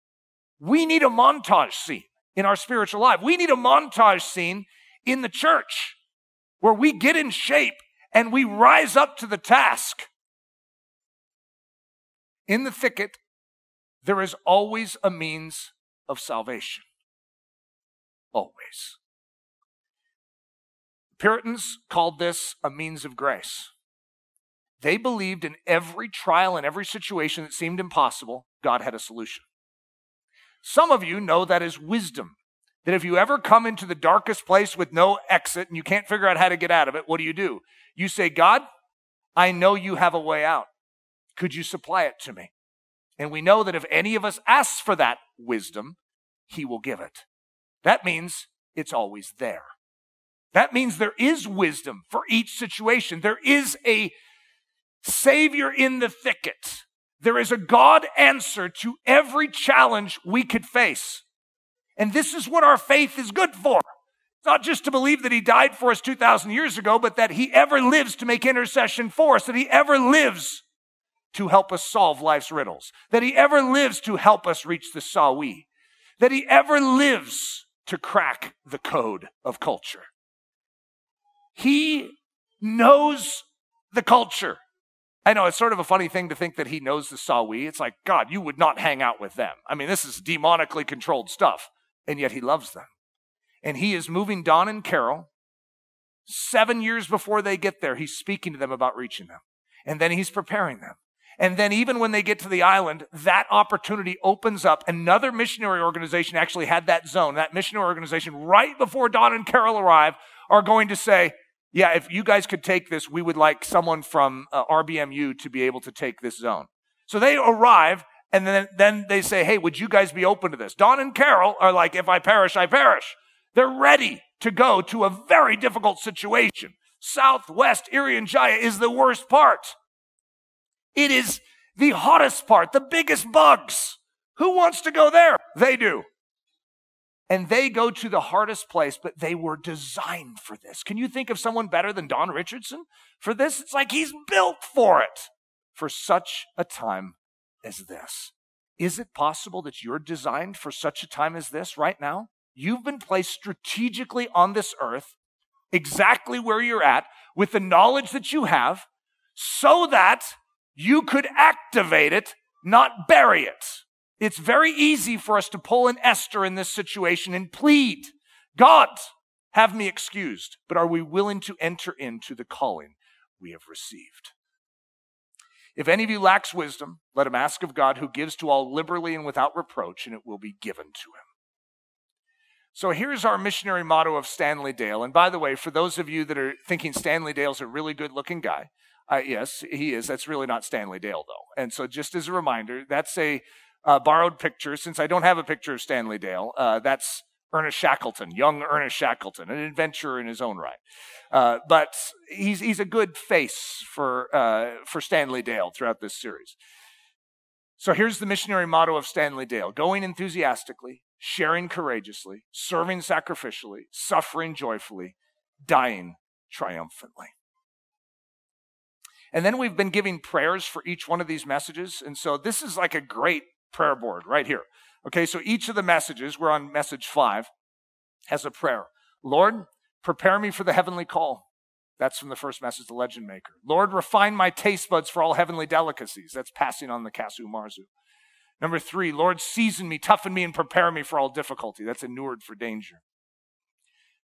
We need a montage scene in our spiritual life. We need a montage scene in the church where we get in shape and we rise up to the task. In the thicket, there is always a means of salvation. Always. Puritans called this a means of grace. They believed in every trial and every situation that seemed impossible, God had a solution. Some of you know that as wisdom. That if you ever come into the darkest place with no exit and you can't figure out how to get out of it, what do you do? You say, God, I know you have a way out. Could you supply it to me? And we know that if any of us asks for that wisdom, he will give it. That means it's always there. That means there is wisdom for each situation. There is a Savior in the thicket. There is a God answer to every challenge we could face. And this is what our faith is good for. It's not just to believe that He died for us 2,000 years ago, but that He ever lives to make intercession for us, that He ever lives to help us solve life's riddles, that He ever lives to help us reach the sawi, that He ever lives to crack the code of culture. He knows the culture. I know it's sort of a funny thing to think that he knows the Sawi. It's like, God, you would not hang out with them. I mean, this is demonically controlled stuff, and yet he loves them. And he is moving Don and Carol. Seven years before they get there, he's speaking to them about reaching them. And then he's preparing them. And then even when they get to the island, that opportunity opens up. Another missionary organization actually had that zone. That missionary organization, right before Don and Carol arrive, are going to say, yeah, if you guys could take this, we would like someone from uh, RBMU to be able to take this zone. So they arrive and then, then they say, hey, would you guys be open to this? Don and Carol are like, if I perish, I perish. They're ready to go to a very difficult situation. Southwest Irian Jaya is the worst part. It is the hottest part, the biggest bugs. Who wants to go there? They do and they go to the hardest place, but they were designed for this. Can you think of someone better than Don Richardson for this? It's like he's built for it for such a time as this. Is it possible that you're designed for such a time as this right now? You've been placed strategically on this earth, exactly where you're at, with the knowledge that you have, so that you could activate it, not bury it. It's very easy for us to pull an Esther in this situation and plead, God, have me excused. But are we willing to enter into the calling we have received? If any of you lacks wisdom, let him ask of God, who gives to all liberally and without reproach, and it will be given to him. So here's our missionary motto of Stanley Dale. And by the way, for those of you that are thinking Stanley Dale's a really good looking guy, uh, yes, he is. That's really not Stanley Dale, though. And so, just as a reminder, that's a uh, borrowed picture. Since I don't have a picture of Stanley Dale, uh, that's Ernest Shackleton, young Ernest Shackleton, an adventurer in his own right. Uh, but he's, he's a good face for, uh, for Stanley Dale throughout this series. So here's the missionary motto of Stanley Dale going enthusiastically, sharing courageously, serving sacrificially, suffering joyfully, dying triumphantly. And then we've been giving prayers for each one of these messages. And so this is like a great prayer board right here. Okay, so each of the messages, we're on message five, has a prayer. Lord, prepare me for the heavenly call. That's from the first message, the legend maker. Lord, refine my taste buds for all heavenly delicacies. That's passing on the Casu Marzu. Number three, Lord, season me, toughen me, and prepare me for all difficulty. That's inured for danger.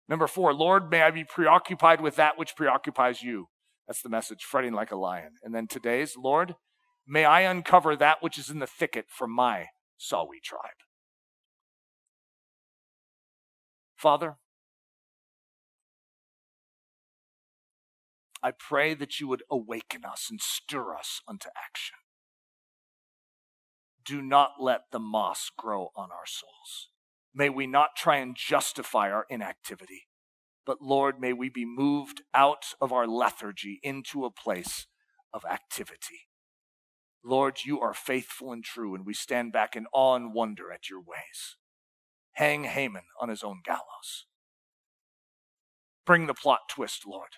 Number four, Lord, may I be preoccupied with that which preoccupies you. That's the message, fretting like a lion. And then today's, Lord, May I uncover that which is in the thicket for my Sawi tribe. Father, I pray that you would awaken us and stir us unto action. Do not let the moss grow on our souls. may we not try and justify our inactivity, but Lord, may we be moved out of our lethargy into a place of activity. Lord, you are faithful and true, and we stand back in awe and wonder at your ways. Hang Haman on his own gallows. Bring the plot twist, Lord.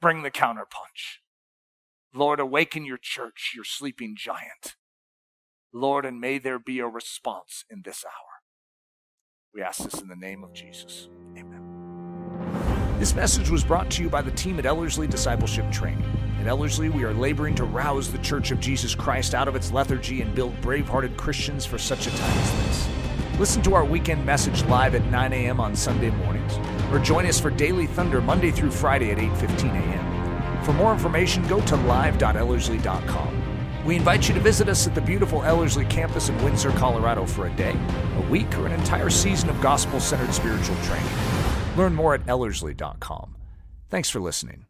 Bring the counterpunch. Lord, awaken your church, your sleeping giant. Lord, and may there be a response in this hour. We ask this in the name of Jesus. Amen. This message was brought to you by the team at Ellerslie Discipleship Training. At Ellerslie, we are laboring to rouse the Church of Jesus Christ out of its lethargy and build brave hearted Christians for such a time as this. Listen to our weekend message live at 9 a.m. on Sunday mornings, or join us for Daily Thunder Monday through Friday at 8:15 a.m. For more information, go to live.ellerslie.com. We invite you to visit us at the beautiful Ellerslie campus in Windsor, Colorado for a day, a week, or an entire season of gospel centered spiritual training. Learn more at Ellerslie.com. Thanks for listening.